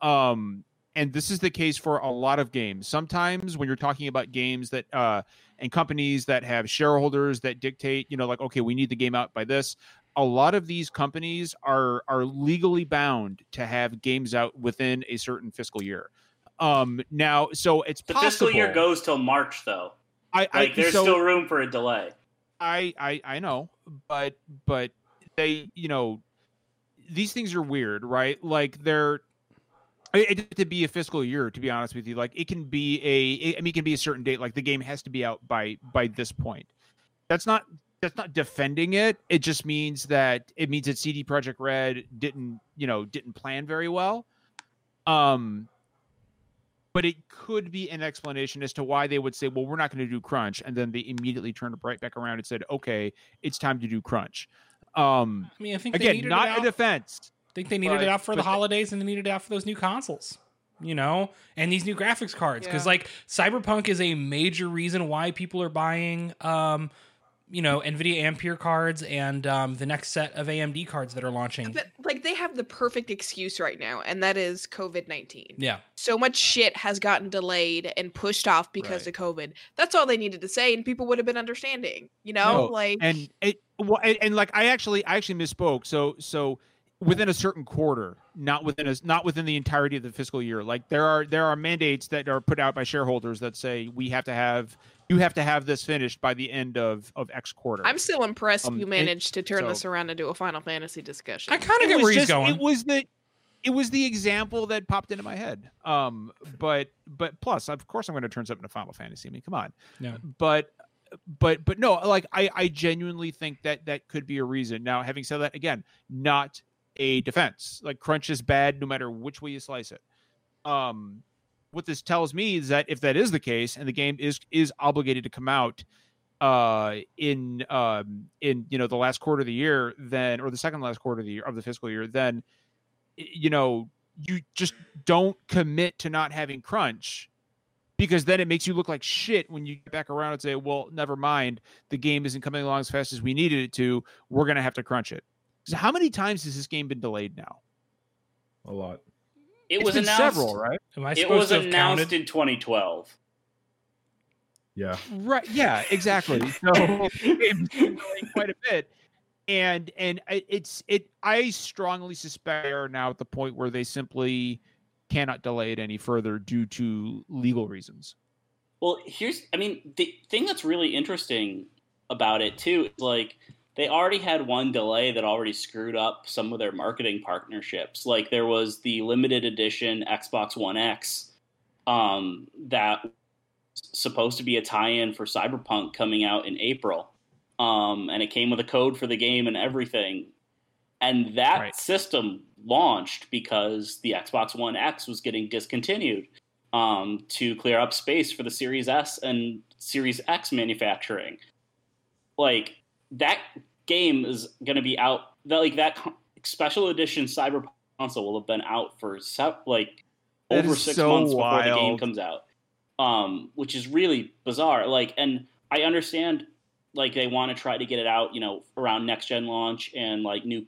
Um, and this is the case for a lot of games. Sometimes when you're talking about games that uh, and companies that have shareholders that dictate, you know, like okay, we need the game out by this. A lot of these companies are are legally bound to have games out within a certain fiscal year. Um, now, so it's The possible. fiscal year goes till March, though. I, I Like, there's so still room for a delay. I, I I know, but but they you know these things are weird, right? Like they're it, it to be a fiscal year. To be honest with you, like it can be a I mean it can be a certain date. Like the game has to be out by by this point. That's not that's not defending it. It just means that it means that CD Projekt Red didn't you know didn't plan very well. Um, but it could be an explanation as to why they would say, "Well, we're not going to do crunch," and then they immediately turned right back around and said, "Okay, it's time to do crunch." Um, I mean, I think they again, needed not it a defense. I think they needed it but- out for the holidays and they needed it out for those new consoles. You know, and these new graphics cards because Yeah. like Cyberpunk is a major reason why people are buying, um, you know, Nvidia Ampere cards and um, the next set of AMD cards that are launching. But like they have the perfect excuse right now, and that is COVID nineteen. Yeah, So much shit has gotten delayed and pushed off because Right. of COVID. That's all they needed to say, and people would have been understanding. You know, No, like and it well, and, and like I actually I actually misspoke. So so within a certain quarter, not within a not within the entirety of the fiscal year. Like there are there are mandates that are put out by shareholders that say we have to have you have to have this finished by the end of of X quarter. I'm still impressed Um, you it- managed to turn so- this around into a Final Fantasy discussion. I kind of It get was where he's just- going. It was the it was the example that popped into my head. Um, but but plus, of course, I'm going to turn something to Final Fantasy. I mean, come on. Yeah. But but but no, like I I genuinely think that that could be a reason. Now, having said that, again, not a defense. Like crunch is bad no matter which way you slice it. Um, what this tells me is that if that is the case, and the game is is obligated to come out uh in um in you know the last quarter of the year then or the second last quarter of the year of the fiscal year then you know you just don't commit to not having crunch because then it makes you look like shit when you get back around and say, "Well, never mind, the game isn't coming along as fast as we needed it to. We're gonna have to crunch it." So how many times has this game been delayed now? A lot. It It's was been announced. several, right? Am I It supposed was to have announced counted? in 2012. Yeah. Right. Yeah. Exactly. (laughs) So it's been delayed quite a bit, and and it's it. I strongly suspect they are now at the point where they simply cannot delay it any further due to legal reasons. Well, here's, I mean, the thing that's really interesting about it too is like they already had one delay that already screwed up some of their marketing partnerships. Like there was the limited edition Xbox One X um, that was supposed to be a tie-in for Cyberpunk coming out in April, um, and it came with a code for the game and everything. And that Right. system launched because the Xbox One X was getting discontinued um, to clear up space for the Series S and Series X manufacturing. Like that game is going to be out. That like that special edition Cyberpunk console will have been out for like That over six so months before the game comes out, um, which is really bizarre. Like, and I understand like they want to try to get it out, you know, around next gen launch and like new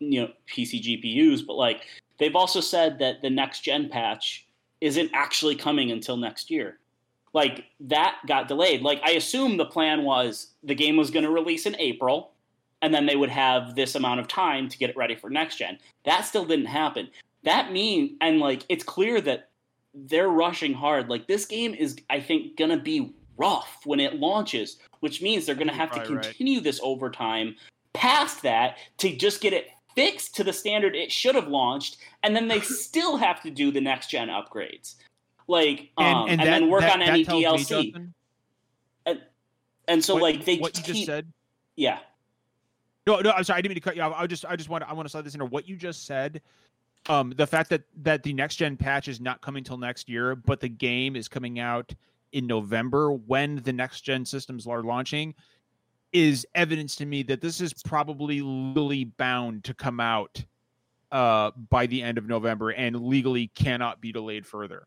you know PC GPUs, but like they've also said that the next gen patch isn't actually coming until next year. Like that got delayed. Like I assume the plan was the game was going to release in April and then they would have this amount of time to get it ready for next gen. That still didn't happen. That mean and like it's clear that they're rushing hard. Like this game is I think going to be rough when it launches, which means they're going to have to probably right. continue this overtime past that to just get it fixed to the standard it should have launched and then they (laughs) still have to do the next gen upgrades like um, and, that- then work that- on any tells me, DLC. And so what- like they what you keep, just said. yeah. No, no, I'm sorry. I didn't mean to cut you off. I just, I just want, I want to slide this in. Or what you just said, um, the fact that that the next gen patch is not coming till next year, but the game is coming out in November when the next gen systems are launching, is evidence to me that this is probably legally bound to come out uh by the end of November and legally cannot be delayed further.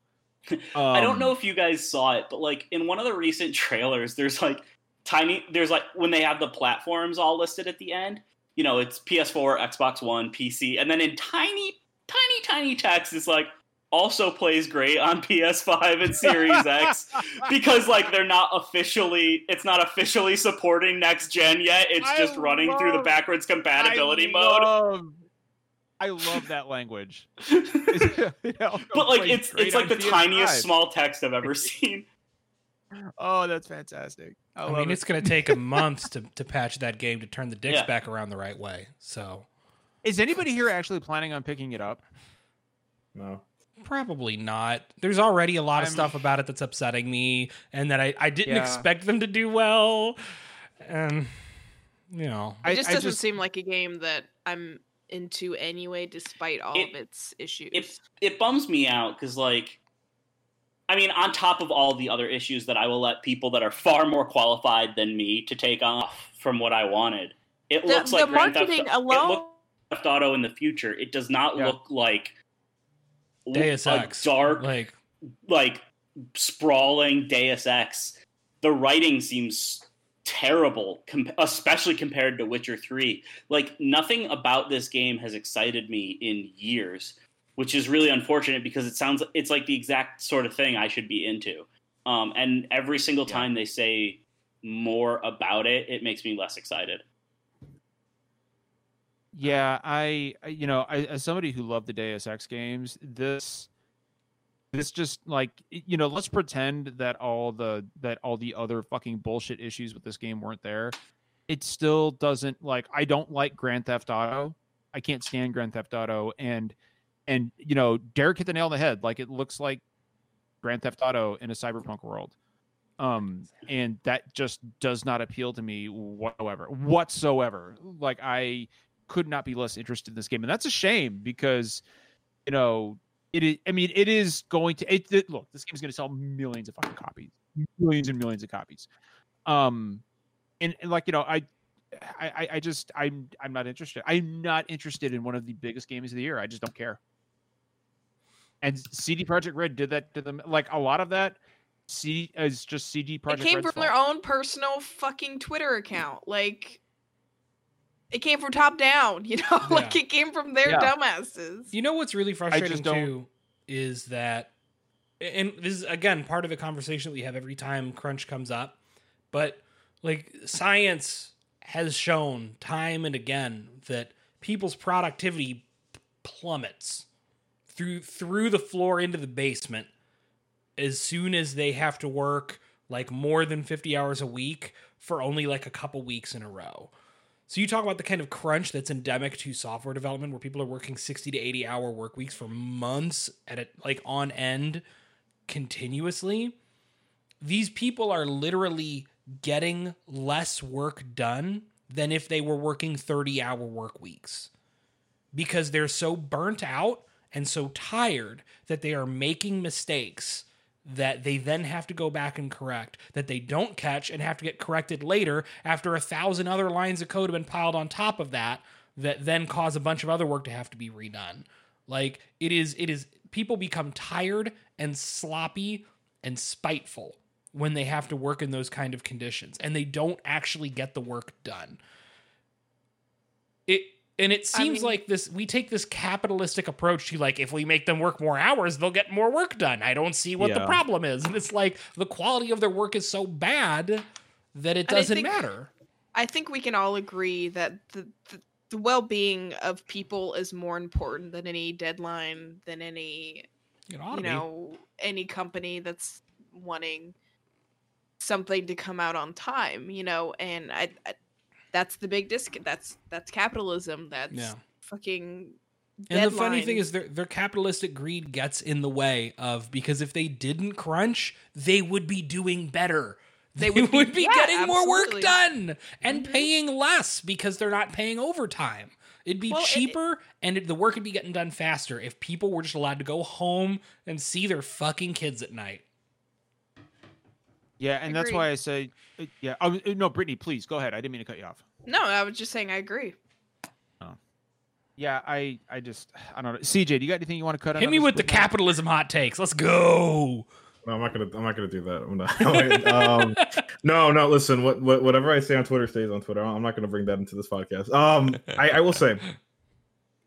(laughs) I don't Um, know if you guys saw it, but like in one of the recent (laughs) trailers, there's like tiny there's like when they have the platforms all listed at the end, you know, it's PS4, Xbox One, PC, and then in tiny, tiny, tiny text it's like also plays great on (laughs) PS5 and Series X because like they're not officially it's not officially supporting next gen yet. It's I just running through the backwards compatibility I mode. love- I love that language. (laughs) (laughs) You know, but like it's it's like the tiniest PS5. small text I've ever seen. (laughs) Oh, that's fantastic. I, I, love mean, it. it's going to take a month to, to patch that game to turn the dicks Yeah. back around the right way. So Is anybody here actually planning on picking it up? No. probably not. There's already a lot of I'm- stuff about it that's upsetting me, and that I, I didn't Yeah. expect them to do well. And you know, It I just I doesn't just- seem like a game that I'm into anyway, despite all It- of its issues. it it bums me out because like i mean on top of all the other issues that i will let people that are far more qualified than me to take off from what i wanted it the, looks the like Grand Theft, marketing it alone. looks Theft auto in the future it does not Yeah. look like l- Deus a Ex, dark like like sprawling deus ex the writing seems terrible especially compared to witcher 3 like nothing about this game has excited me in years which is really unfortunate because it sounds it's like the exact sort of thing i should be into. Um, and every single Yeah. time they say more about it it makes me less excited. Yeah, I, I- you know, I, as somebody who loved the Deus Ex games, this, this just like, you know, let's pretend that all the that all the other fucking bullshit issues with this game weren't there. It still doesn't like. I don't like Grand Theft Auto. I can't stand Grand Theft Auto, and and you know, Derek hit the nail on the head. Like it looks like Grand Theft Auto in a cyberpunk world. Um, and that just does not appeal to me whatsoever. Whatsoever. Like I could not be less interested in this game, and that's a shame because you know it is. I mean, it is going to. It, it- look, this game is going to sell millions of fucking copies, millions and millions of copies. Um, and, and like you know, I, I, I- just, I'm, I'm not interested. I'm not interested in one of the biggest games of the year. I just don't care. And CD Projekt Red did that to them. Like a lot of that C is just CD Projekt. it came Red's from their own personal fucking Twitter account. Like it came from top down, (laughs) you know? like it came from their Yeah. dumbasses. You know what's really frustrating too is that, and this is again part of a conversation that we have every time crunch comes up, but like science has shown time and again that people's productivity plummets through through the floor into the basement as soon as they have to work like more than 50 hours a week for only like a couple weeks in a row. So you talk about the kind of crunch that's endemic to software development where people are working 60 to 80 hour work weeks for months at it like on end continuously. These people are literally getting less work done than if they were working 30 hour work weeks because they're so burnt out and so tired that they are making mistakes that they then have to go back and correct that they don't catch and have to get corrected later after a thousand other lines of code have been piled on top of that that then cause a bunch of other work to have to be redone. Like it is it is people become tired and sloppy and spiteful when they have to work in those kind of conditions and they don't actually get the work done. It and it I seems mean- like this we take this capitalistic approach to like if we make them work more hours they'll get more work done i don't see what the problem is and it's like the quality of their work is so bad that it doesn't think- matter I think we can all agree that the, the the well-being of people is more important than any deadline, than any you to be. know any company that's wanting something to come out on time. You know, and I, I that's the big disc. That's that's capitalism. That's Yeah. fucking. And the funny thing is their their capitalistic greed gets in the way of because if they didn't crunch, they would be doing better. They, They would would be, be- yeah, getting more work done and Mhm. paying less because they're not paying overtime. It'd be Well, it- cheaper and it, the work would be getting done faster if people were just allowed to go home and see their fucking kids at night. Yeah, and that's why I say, uh, yeah. Oh uh, no, Brittany, please go ahead. I didn't mean to cut you off. no, I was just saying I agree. Yeah, I, I just, I don't know. CJ, do you got anything you want to cut? Hit on me with the quick note? capitalism hot takes. Let's go. No, I'm not gonna. I'm not gonna do that. (laughs) I'm not. um, no, no. Listen, what, what, whatever I say on Twitter stays on Twitter. I'm not gonna bring that into this podcast. Um, I, I will say,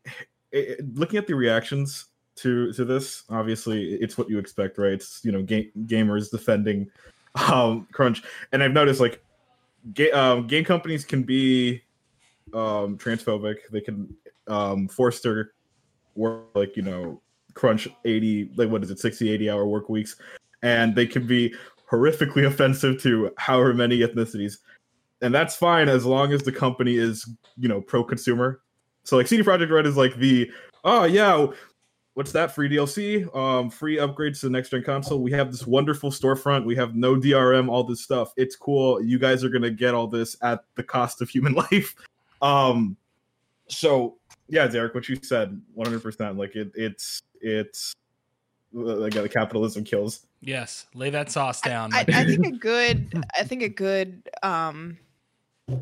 it, it- looking at the reactions to to this, obviously, it's what you expect, right? It's you know, ga- gamers defending um crunch, and I've noticed like, ga- um, game companies can be um transphobic. They can um force their work like you know crunch 80 like what is it 60 80 hour work weeks. And they can be horrifically (laughs) offensive to however many ethnicities. And that's fine as long as the company is you know pro consumer so like CD Projekt Red is like the oh yeah what's that free dlc um free upgrades to the next gen console. We have this wonderful storefront. We have no drm all this stuff. It's cool. You guys are gonna get all this at the cost of human (laughs) life. Um so yeah derek what you said 100% like it it's it's like the capitalism kills. Yes, lay that sauce down. I, my I think a (laughs) good I think a good um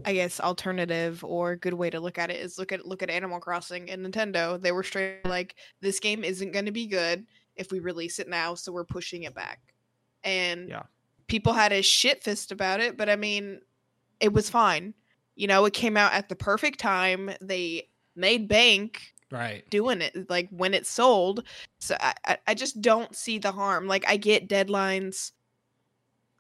I guess alternative or good way to look at it is look at look at Animal Crossing and Nintendo. They were straight like this game isn't going to be good if we release it now, so we're pushing it back. And Yeah. people had a shit fist about it, but I mean, it was fine. You know, it came out at the perfect time. They made bank right. doing it like when it's sold so I i just don't see the harm like i get deadlines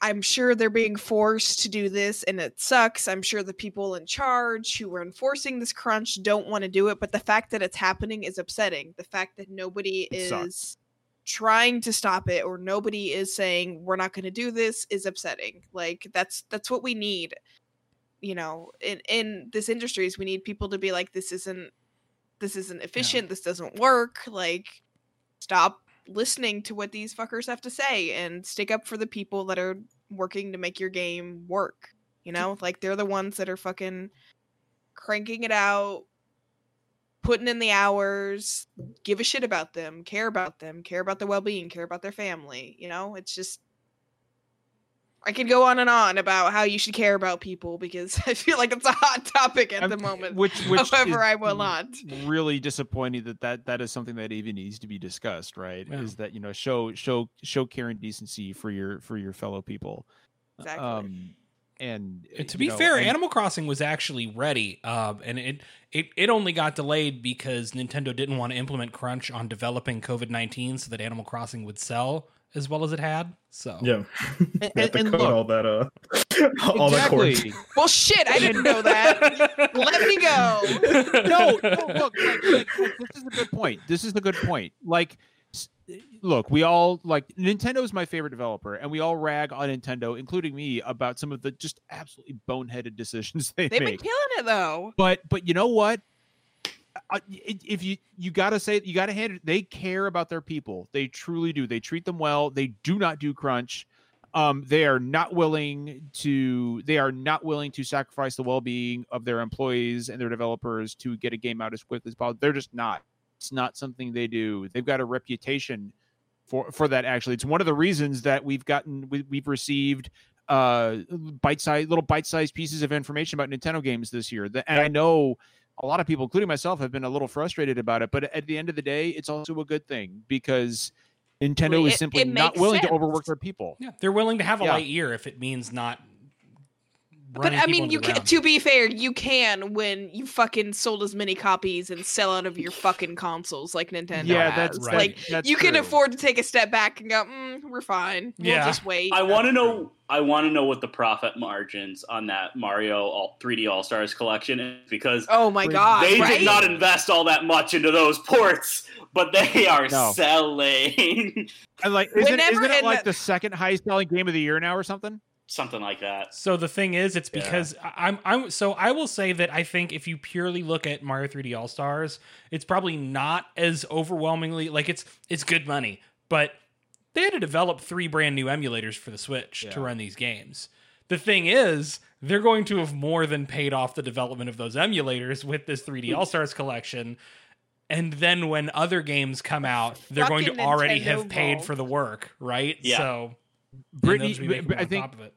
i'm sure they're being forced to do this and it sucks. I'm sure the people in charge who are enforcing this crunch don't want to do it but the fact that it's happening is upsetting. The fact that nobody It is sucks. trying to stop it or nobody is saying we're not going to do this is upsetting. Like that's that's what we need you know? In in this industry is we need people to be like this isn't this isn't efficient. This doesn't work. Like stop listening to what these fuckers have to say and stick up for the people that are working to make your game work you know? Like they're the ones that are fucking cranking it out putting in the hours give a shit about them care about them care about their well-being care about their family you know? It's just I could go on and on about how you should care about people because (laughs) I feel like it's a hot topic at I'm- the moment. which which However, I will not. really disappointing that, that that is something that even needs to be discussed right Yeah. is that you know show show show care and decency for your for your fellow people Exactly. um and And to be know, fair, and- Animal Crossing was actually ready, um, and it, it it only got delayed because Nintendo didn't want to implement crunch on developing COVID nineteen so that Animal Crossing would sell as well as it had. So Yeah. and, (laughs) You and- and code look, all that uh (laughs) all that exactly quarantine. well, shit, I didn't know that. (laughs) Let me go. no, no look like, like, like, this is a good point this is a good point like look we all like nintendo is my favorite developer and we all rag on nintendo including me about some of the just absolutely boneheaded decisions they They've been killing it though. but but you know what i- if you you gotta say you gotta hand it they care about their people. They truly do. They treat them well. They do not do crunch. Um they are not willing to they are not willing to sacrifice the well-being of their employees and their developers to get a game out as quickly as possible. They're just not. It's not something they do. They've got a reputation for for that actually. It's one of the reasons that we've gotten we, we've received uh bite-sized little bite-sized pieces of information about nintendo games this year. That- and i know a lot of people including myself have been a little frustrated about it but at the end of the day it's also a good thing because nintendo Well, is simply not makes willing to overwork their people yeah, they're willing to have a Yeah. light year if it means not. But I mean, you can. ground. To be fair, you can when you fucking sold as many copies and sell out of your (laughs) fucking consoles like Nintendo. yeah that's right. like that's you can afford to take a step back and go, mm, "We're fine. We'll Yeah. just wait." I want to know. I want to know what the profit margins on that Mario all, 3D All Stars collection is because oh my god! they right? did not invest all that much into those ports, but they are No. selling And like isn't, Whenever isn't it like the- the second highest selling game of the year now or something something like that. So the thing is, it's because I- I'm I'm so I will say that I think if you purely look at Mario 3D All Stars, it's probably not as overwhelmingly like it's it's good money, but they had to develop three brand new emulators for the Switch to run these games. The thing is, they're going to have more than paid off the development of those emulators with this 3D (laughs) All Stars collection. And then when other games come out, they're going to Fucking already Nintendo have paid Vault. for the work, right? Yeah. So and brittany those we make but on i think top of it.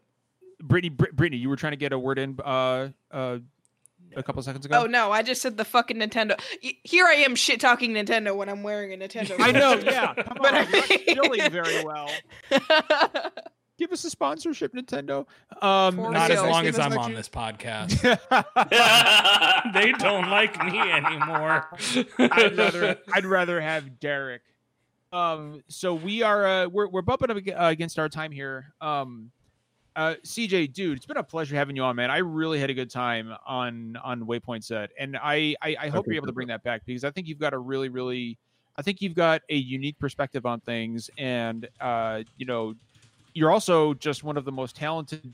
brittany brittany you were trying to get a word in uh uh a couple seconds ago Oh no! I just said the fucking Nintendo. Here I am shit talking Nintendo when I'm wearing a Nintendo. (laughs) I know, yeah. (laughs) Come But on, I you're mean- not feeling very well. (laughs) Give us a sponsorship, Nintendo. Um, Not as long as I'm on that this podcast. they don't like me anymore. I'd rather I'd rather have Derek. Um, so we are uh, we're we're bumping up uh, against our time here. Um, uh, CJ, dude, it's been a pleasure having you on, man. I really had a good time on on Waypoint Set, and I I, I hope you're able to bring that back because I think you've got a really really I think you've got a unique perspective on things, and uh, you know, you're also just one of the most talented,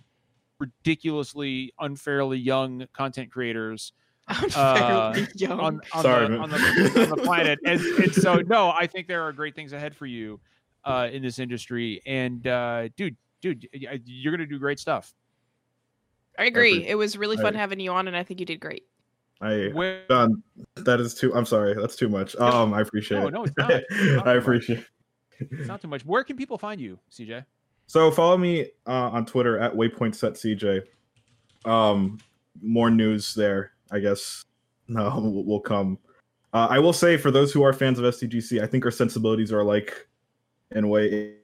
ridiculously unfairly young content creators I'm Uh, fairly (laughs) young. on, on, Sorry, the, on, the, on the planet. And, (laughs) and so, no, I think there are great things ahead for you uh, in this industry. And, uh, dude, dude, you're going to do great stuff. I agree. Every- It was really fun I- having you on, and I think you did great. I Where, John, that is too. I'm sorry, that's too much. Um, I appreciate no, it. no, it's not. (laughs) It's not I appreciate. it. it's not too much. Where can people find you, CJ? So follow me uh, on Twitter at Waypoint Set CJ. Um, more news there, I guess. No, (laughs) will, will come. Uh, I will say for those who are fans of STGC, I think our sensibilities are like in a way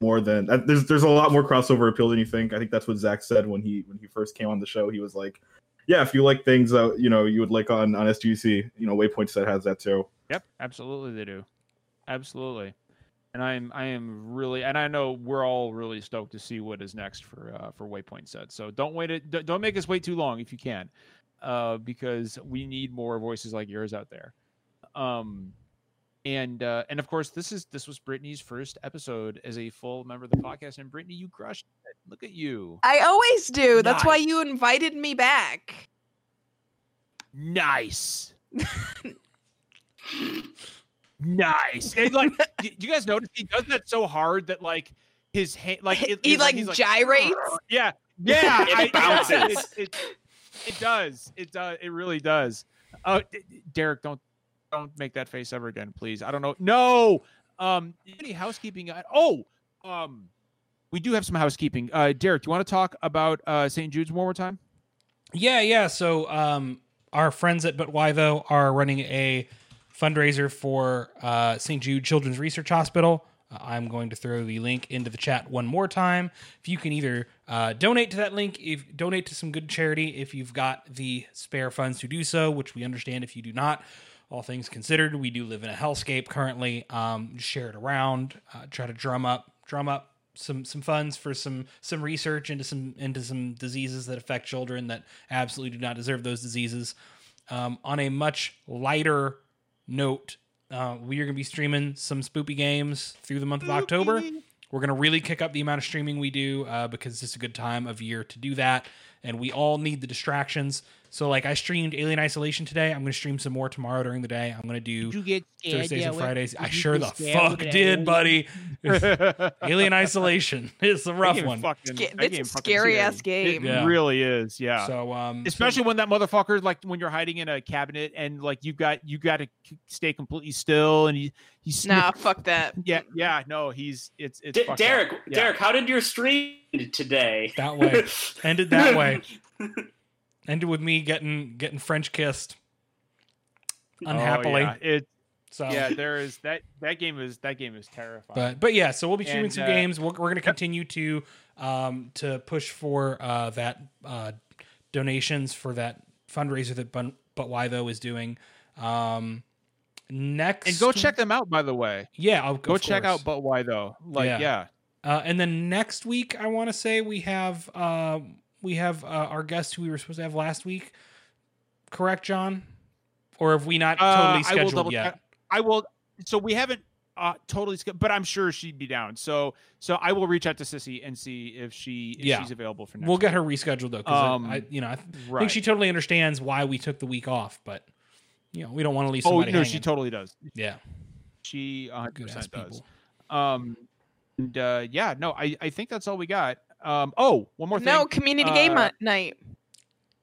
more than uh, there's there's a lot more crossover appeal than you think. I think that's what Zach said when he when he first came on the show. He was like, "Yeah, if you like things that you know you would like on on STGC, you know Waypoint Set has that too." Yep, absolutely they do. Absolutely. And I'm I am really and I know we're all really stoked to see what is next for uh, for Waypoint Set. So don't wait it don't make us wait too long if you can. Uh, because we need more voices like yours out there. Um and uh, and of course this is this was Brittany's first episode as a full member of the podcast and Brittany you crushed it. Look at you. I always do. That's why you invited me back. Nice. (laughs) nice. And like, do you guys notice he does that so hard that like his hand, like it, he it's like he's gyrates. (laughs) yeah, yeah. (laughs) It I- yeah, bounces. It, it, does. It does. It really does. Oh, D- Derek, don't don't make that face ever again, please. I don't know. No. Um, any housekeeping? Oh, um, we do have some housekeeping. Uh, Derek, do you want to talk about uh, St. Jude's one more time? Yeah, yeah. So um, our friends at But Why Though are running a fundraiser for uh, St. Jude Children's Research Hospital. Uh, I'm going to throw the link into the chat one more time. If you can either uh, donate to that link, if donate to some good charity, if you've got the spare funds to do so, which we understand if you do not. All things considered, we do live in a hellscape currently. Um, share it around, uh, try to drum up, drum up some some funds for some some research into some into some diseases that affect children that absolutely do not deserve those diseases. Um, on a much lighter note, uh, we are going to be streaming some spoopy games through the month of October. We're going to really kick up the amount of streaming we do uh, because it's a good time of year to do that, and we all need the distractions. So, like, I streamed Alien Isolation today. I'm going to stream some more tomorrow during the day. I'm going to do you get Thursdays and Fridays. I sure the fuck did, buddy. (laughs) Alien Isolation (laughs) is a rough one. Fucking, it's a scary scary. ass game. It Yeah. really is. Yeah. So, um, Especially when that motherfucker, like when you're hiding in a cabinet and like you've got you got to stay completely still and he he's Nah, fuck that. (laughs) yeah yeah no he's it's it's D- fucked up. Derek, Yeah. Derek, how did your stream end today? that way ended that way. Ended with me getting getting French kissed unhappily. Oh, unhappily. yeah. It So yeah there is that that game is that game is terrifying. But but yeah, so we'll be streaming And, some uh, games. We're, we're going to continue to um to push for uh that uh donations for that fundraiser that but, but why though is doing. Um next and go check them out by the way. Yeah, I'll Go check course. out but why though? Like Yeah. yeah. Uh, and then next week, I want to say we have uh, we have uh, our guest who we were supposed to have last week. Correct, John? Or have we not Uh, totally I will scheduled yet? check. I will. So we haven't uh, totally, scheduled, but I'm sure she'd be down. So so I will reach out to Sissy and see if she if Yeah. she's available for next. We'll get her rescheduled though, because Um, I, you know, I th- right. think she totally understands why we took the week off, but you know, we don't want to leave Oh no, hanging. she totally does. yeah, She 100 percent does. people. Um, and uh, yeah, no, I I think that's all we got. Um, oh, one more thing. No, community game Uh, night.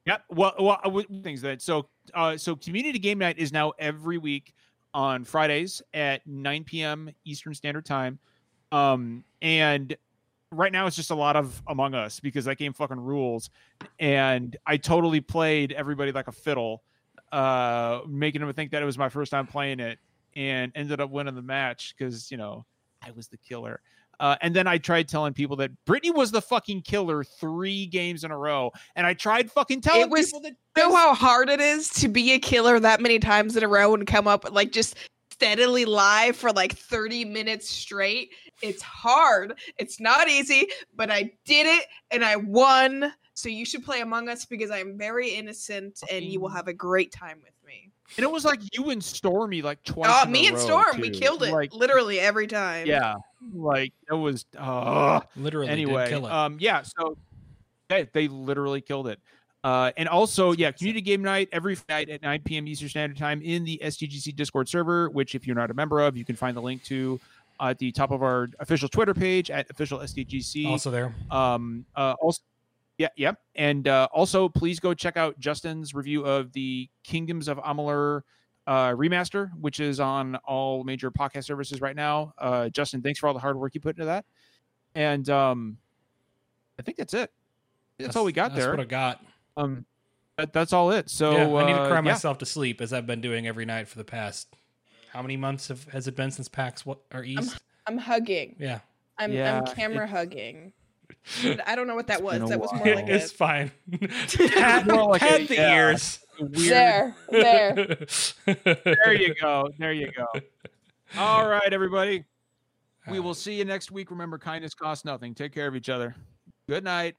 Yep. Well, well, uh, things that so uh, so community game night is now every week on Fridays at 9 p.m. Eastern Standard Time. Um, and right now it's just a lot of Among Us because that game fucking rules. And I totally played everybody like a fiddle, uh, making them think that it was my first time playing it, and ended up winning the match because you know I was the killer. Uh, and then I tried telling people that Brittany was the fucking killer three games in a row, and I tried fucking telling was people that know how hard it is to be a killer that many times in a row and come up like just steadily lie for like 30 minutes straight. It's hard. It's not easy, but I did it and I won. So you should play Among Us because I'm very innocent and you will have a great time with me. and it was like you and Stormy like twice. Oh, me and Storm, we killed it Like, literally every time. yeah, like it was. Uh, Literally, anyway, um, yeah. So they, they literally killed it. Uh, and also, yeah, community game night every night at 9 p.m. Eastern Standard Time in the SDGC Discord server, which if you're not a member of, you can find the link to uh, at the top of our official Twitter page at official SDGC. also there. Um, uh, also, yeah, yeah, and uh, also please go check out Justin's review of the Kingdoms of Amalur uh, remaster, which is on all major podcast services right now. Uh, Justin, thanks for all the hard work you put into that. And um, I think that's it. That's, all we got that's there. What I got. um, that, that's all it. So yeah, I need to uh, cry yeah. myself to sleep as I've been doing every night for the past. How many months have, has it been since PAX what or East? I'm hugging. yeah, I'm, Yeah, I'm camera hugging. I don't know what that was. That was more while. like (laughs) it's a, fine. (laughs) pat, More like pat a- the yeah. ears. Weird. there, there. (laughs) There you go. There you go. All right, everybody. We ah. will see you next week. Remember, kindness costs nothing. Take care of each other. Good night.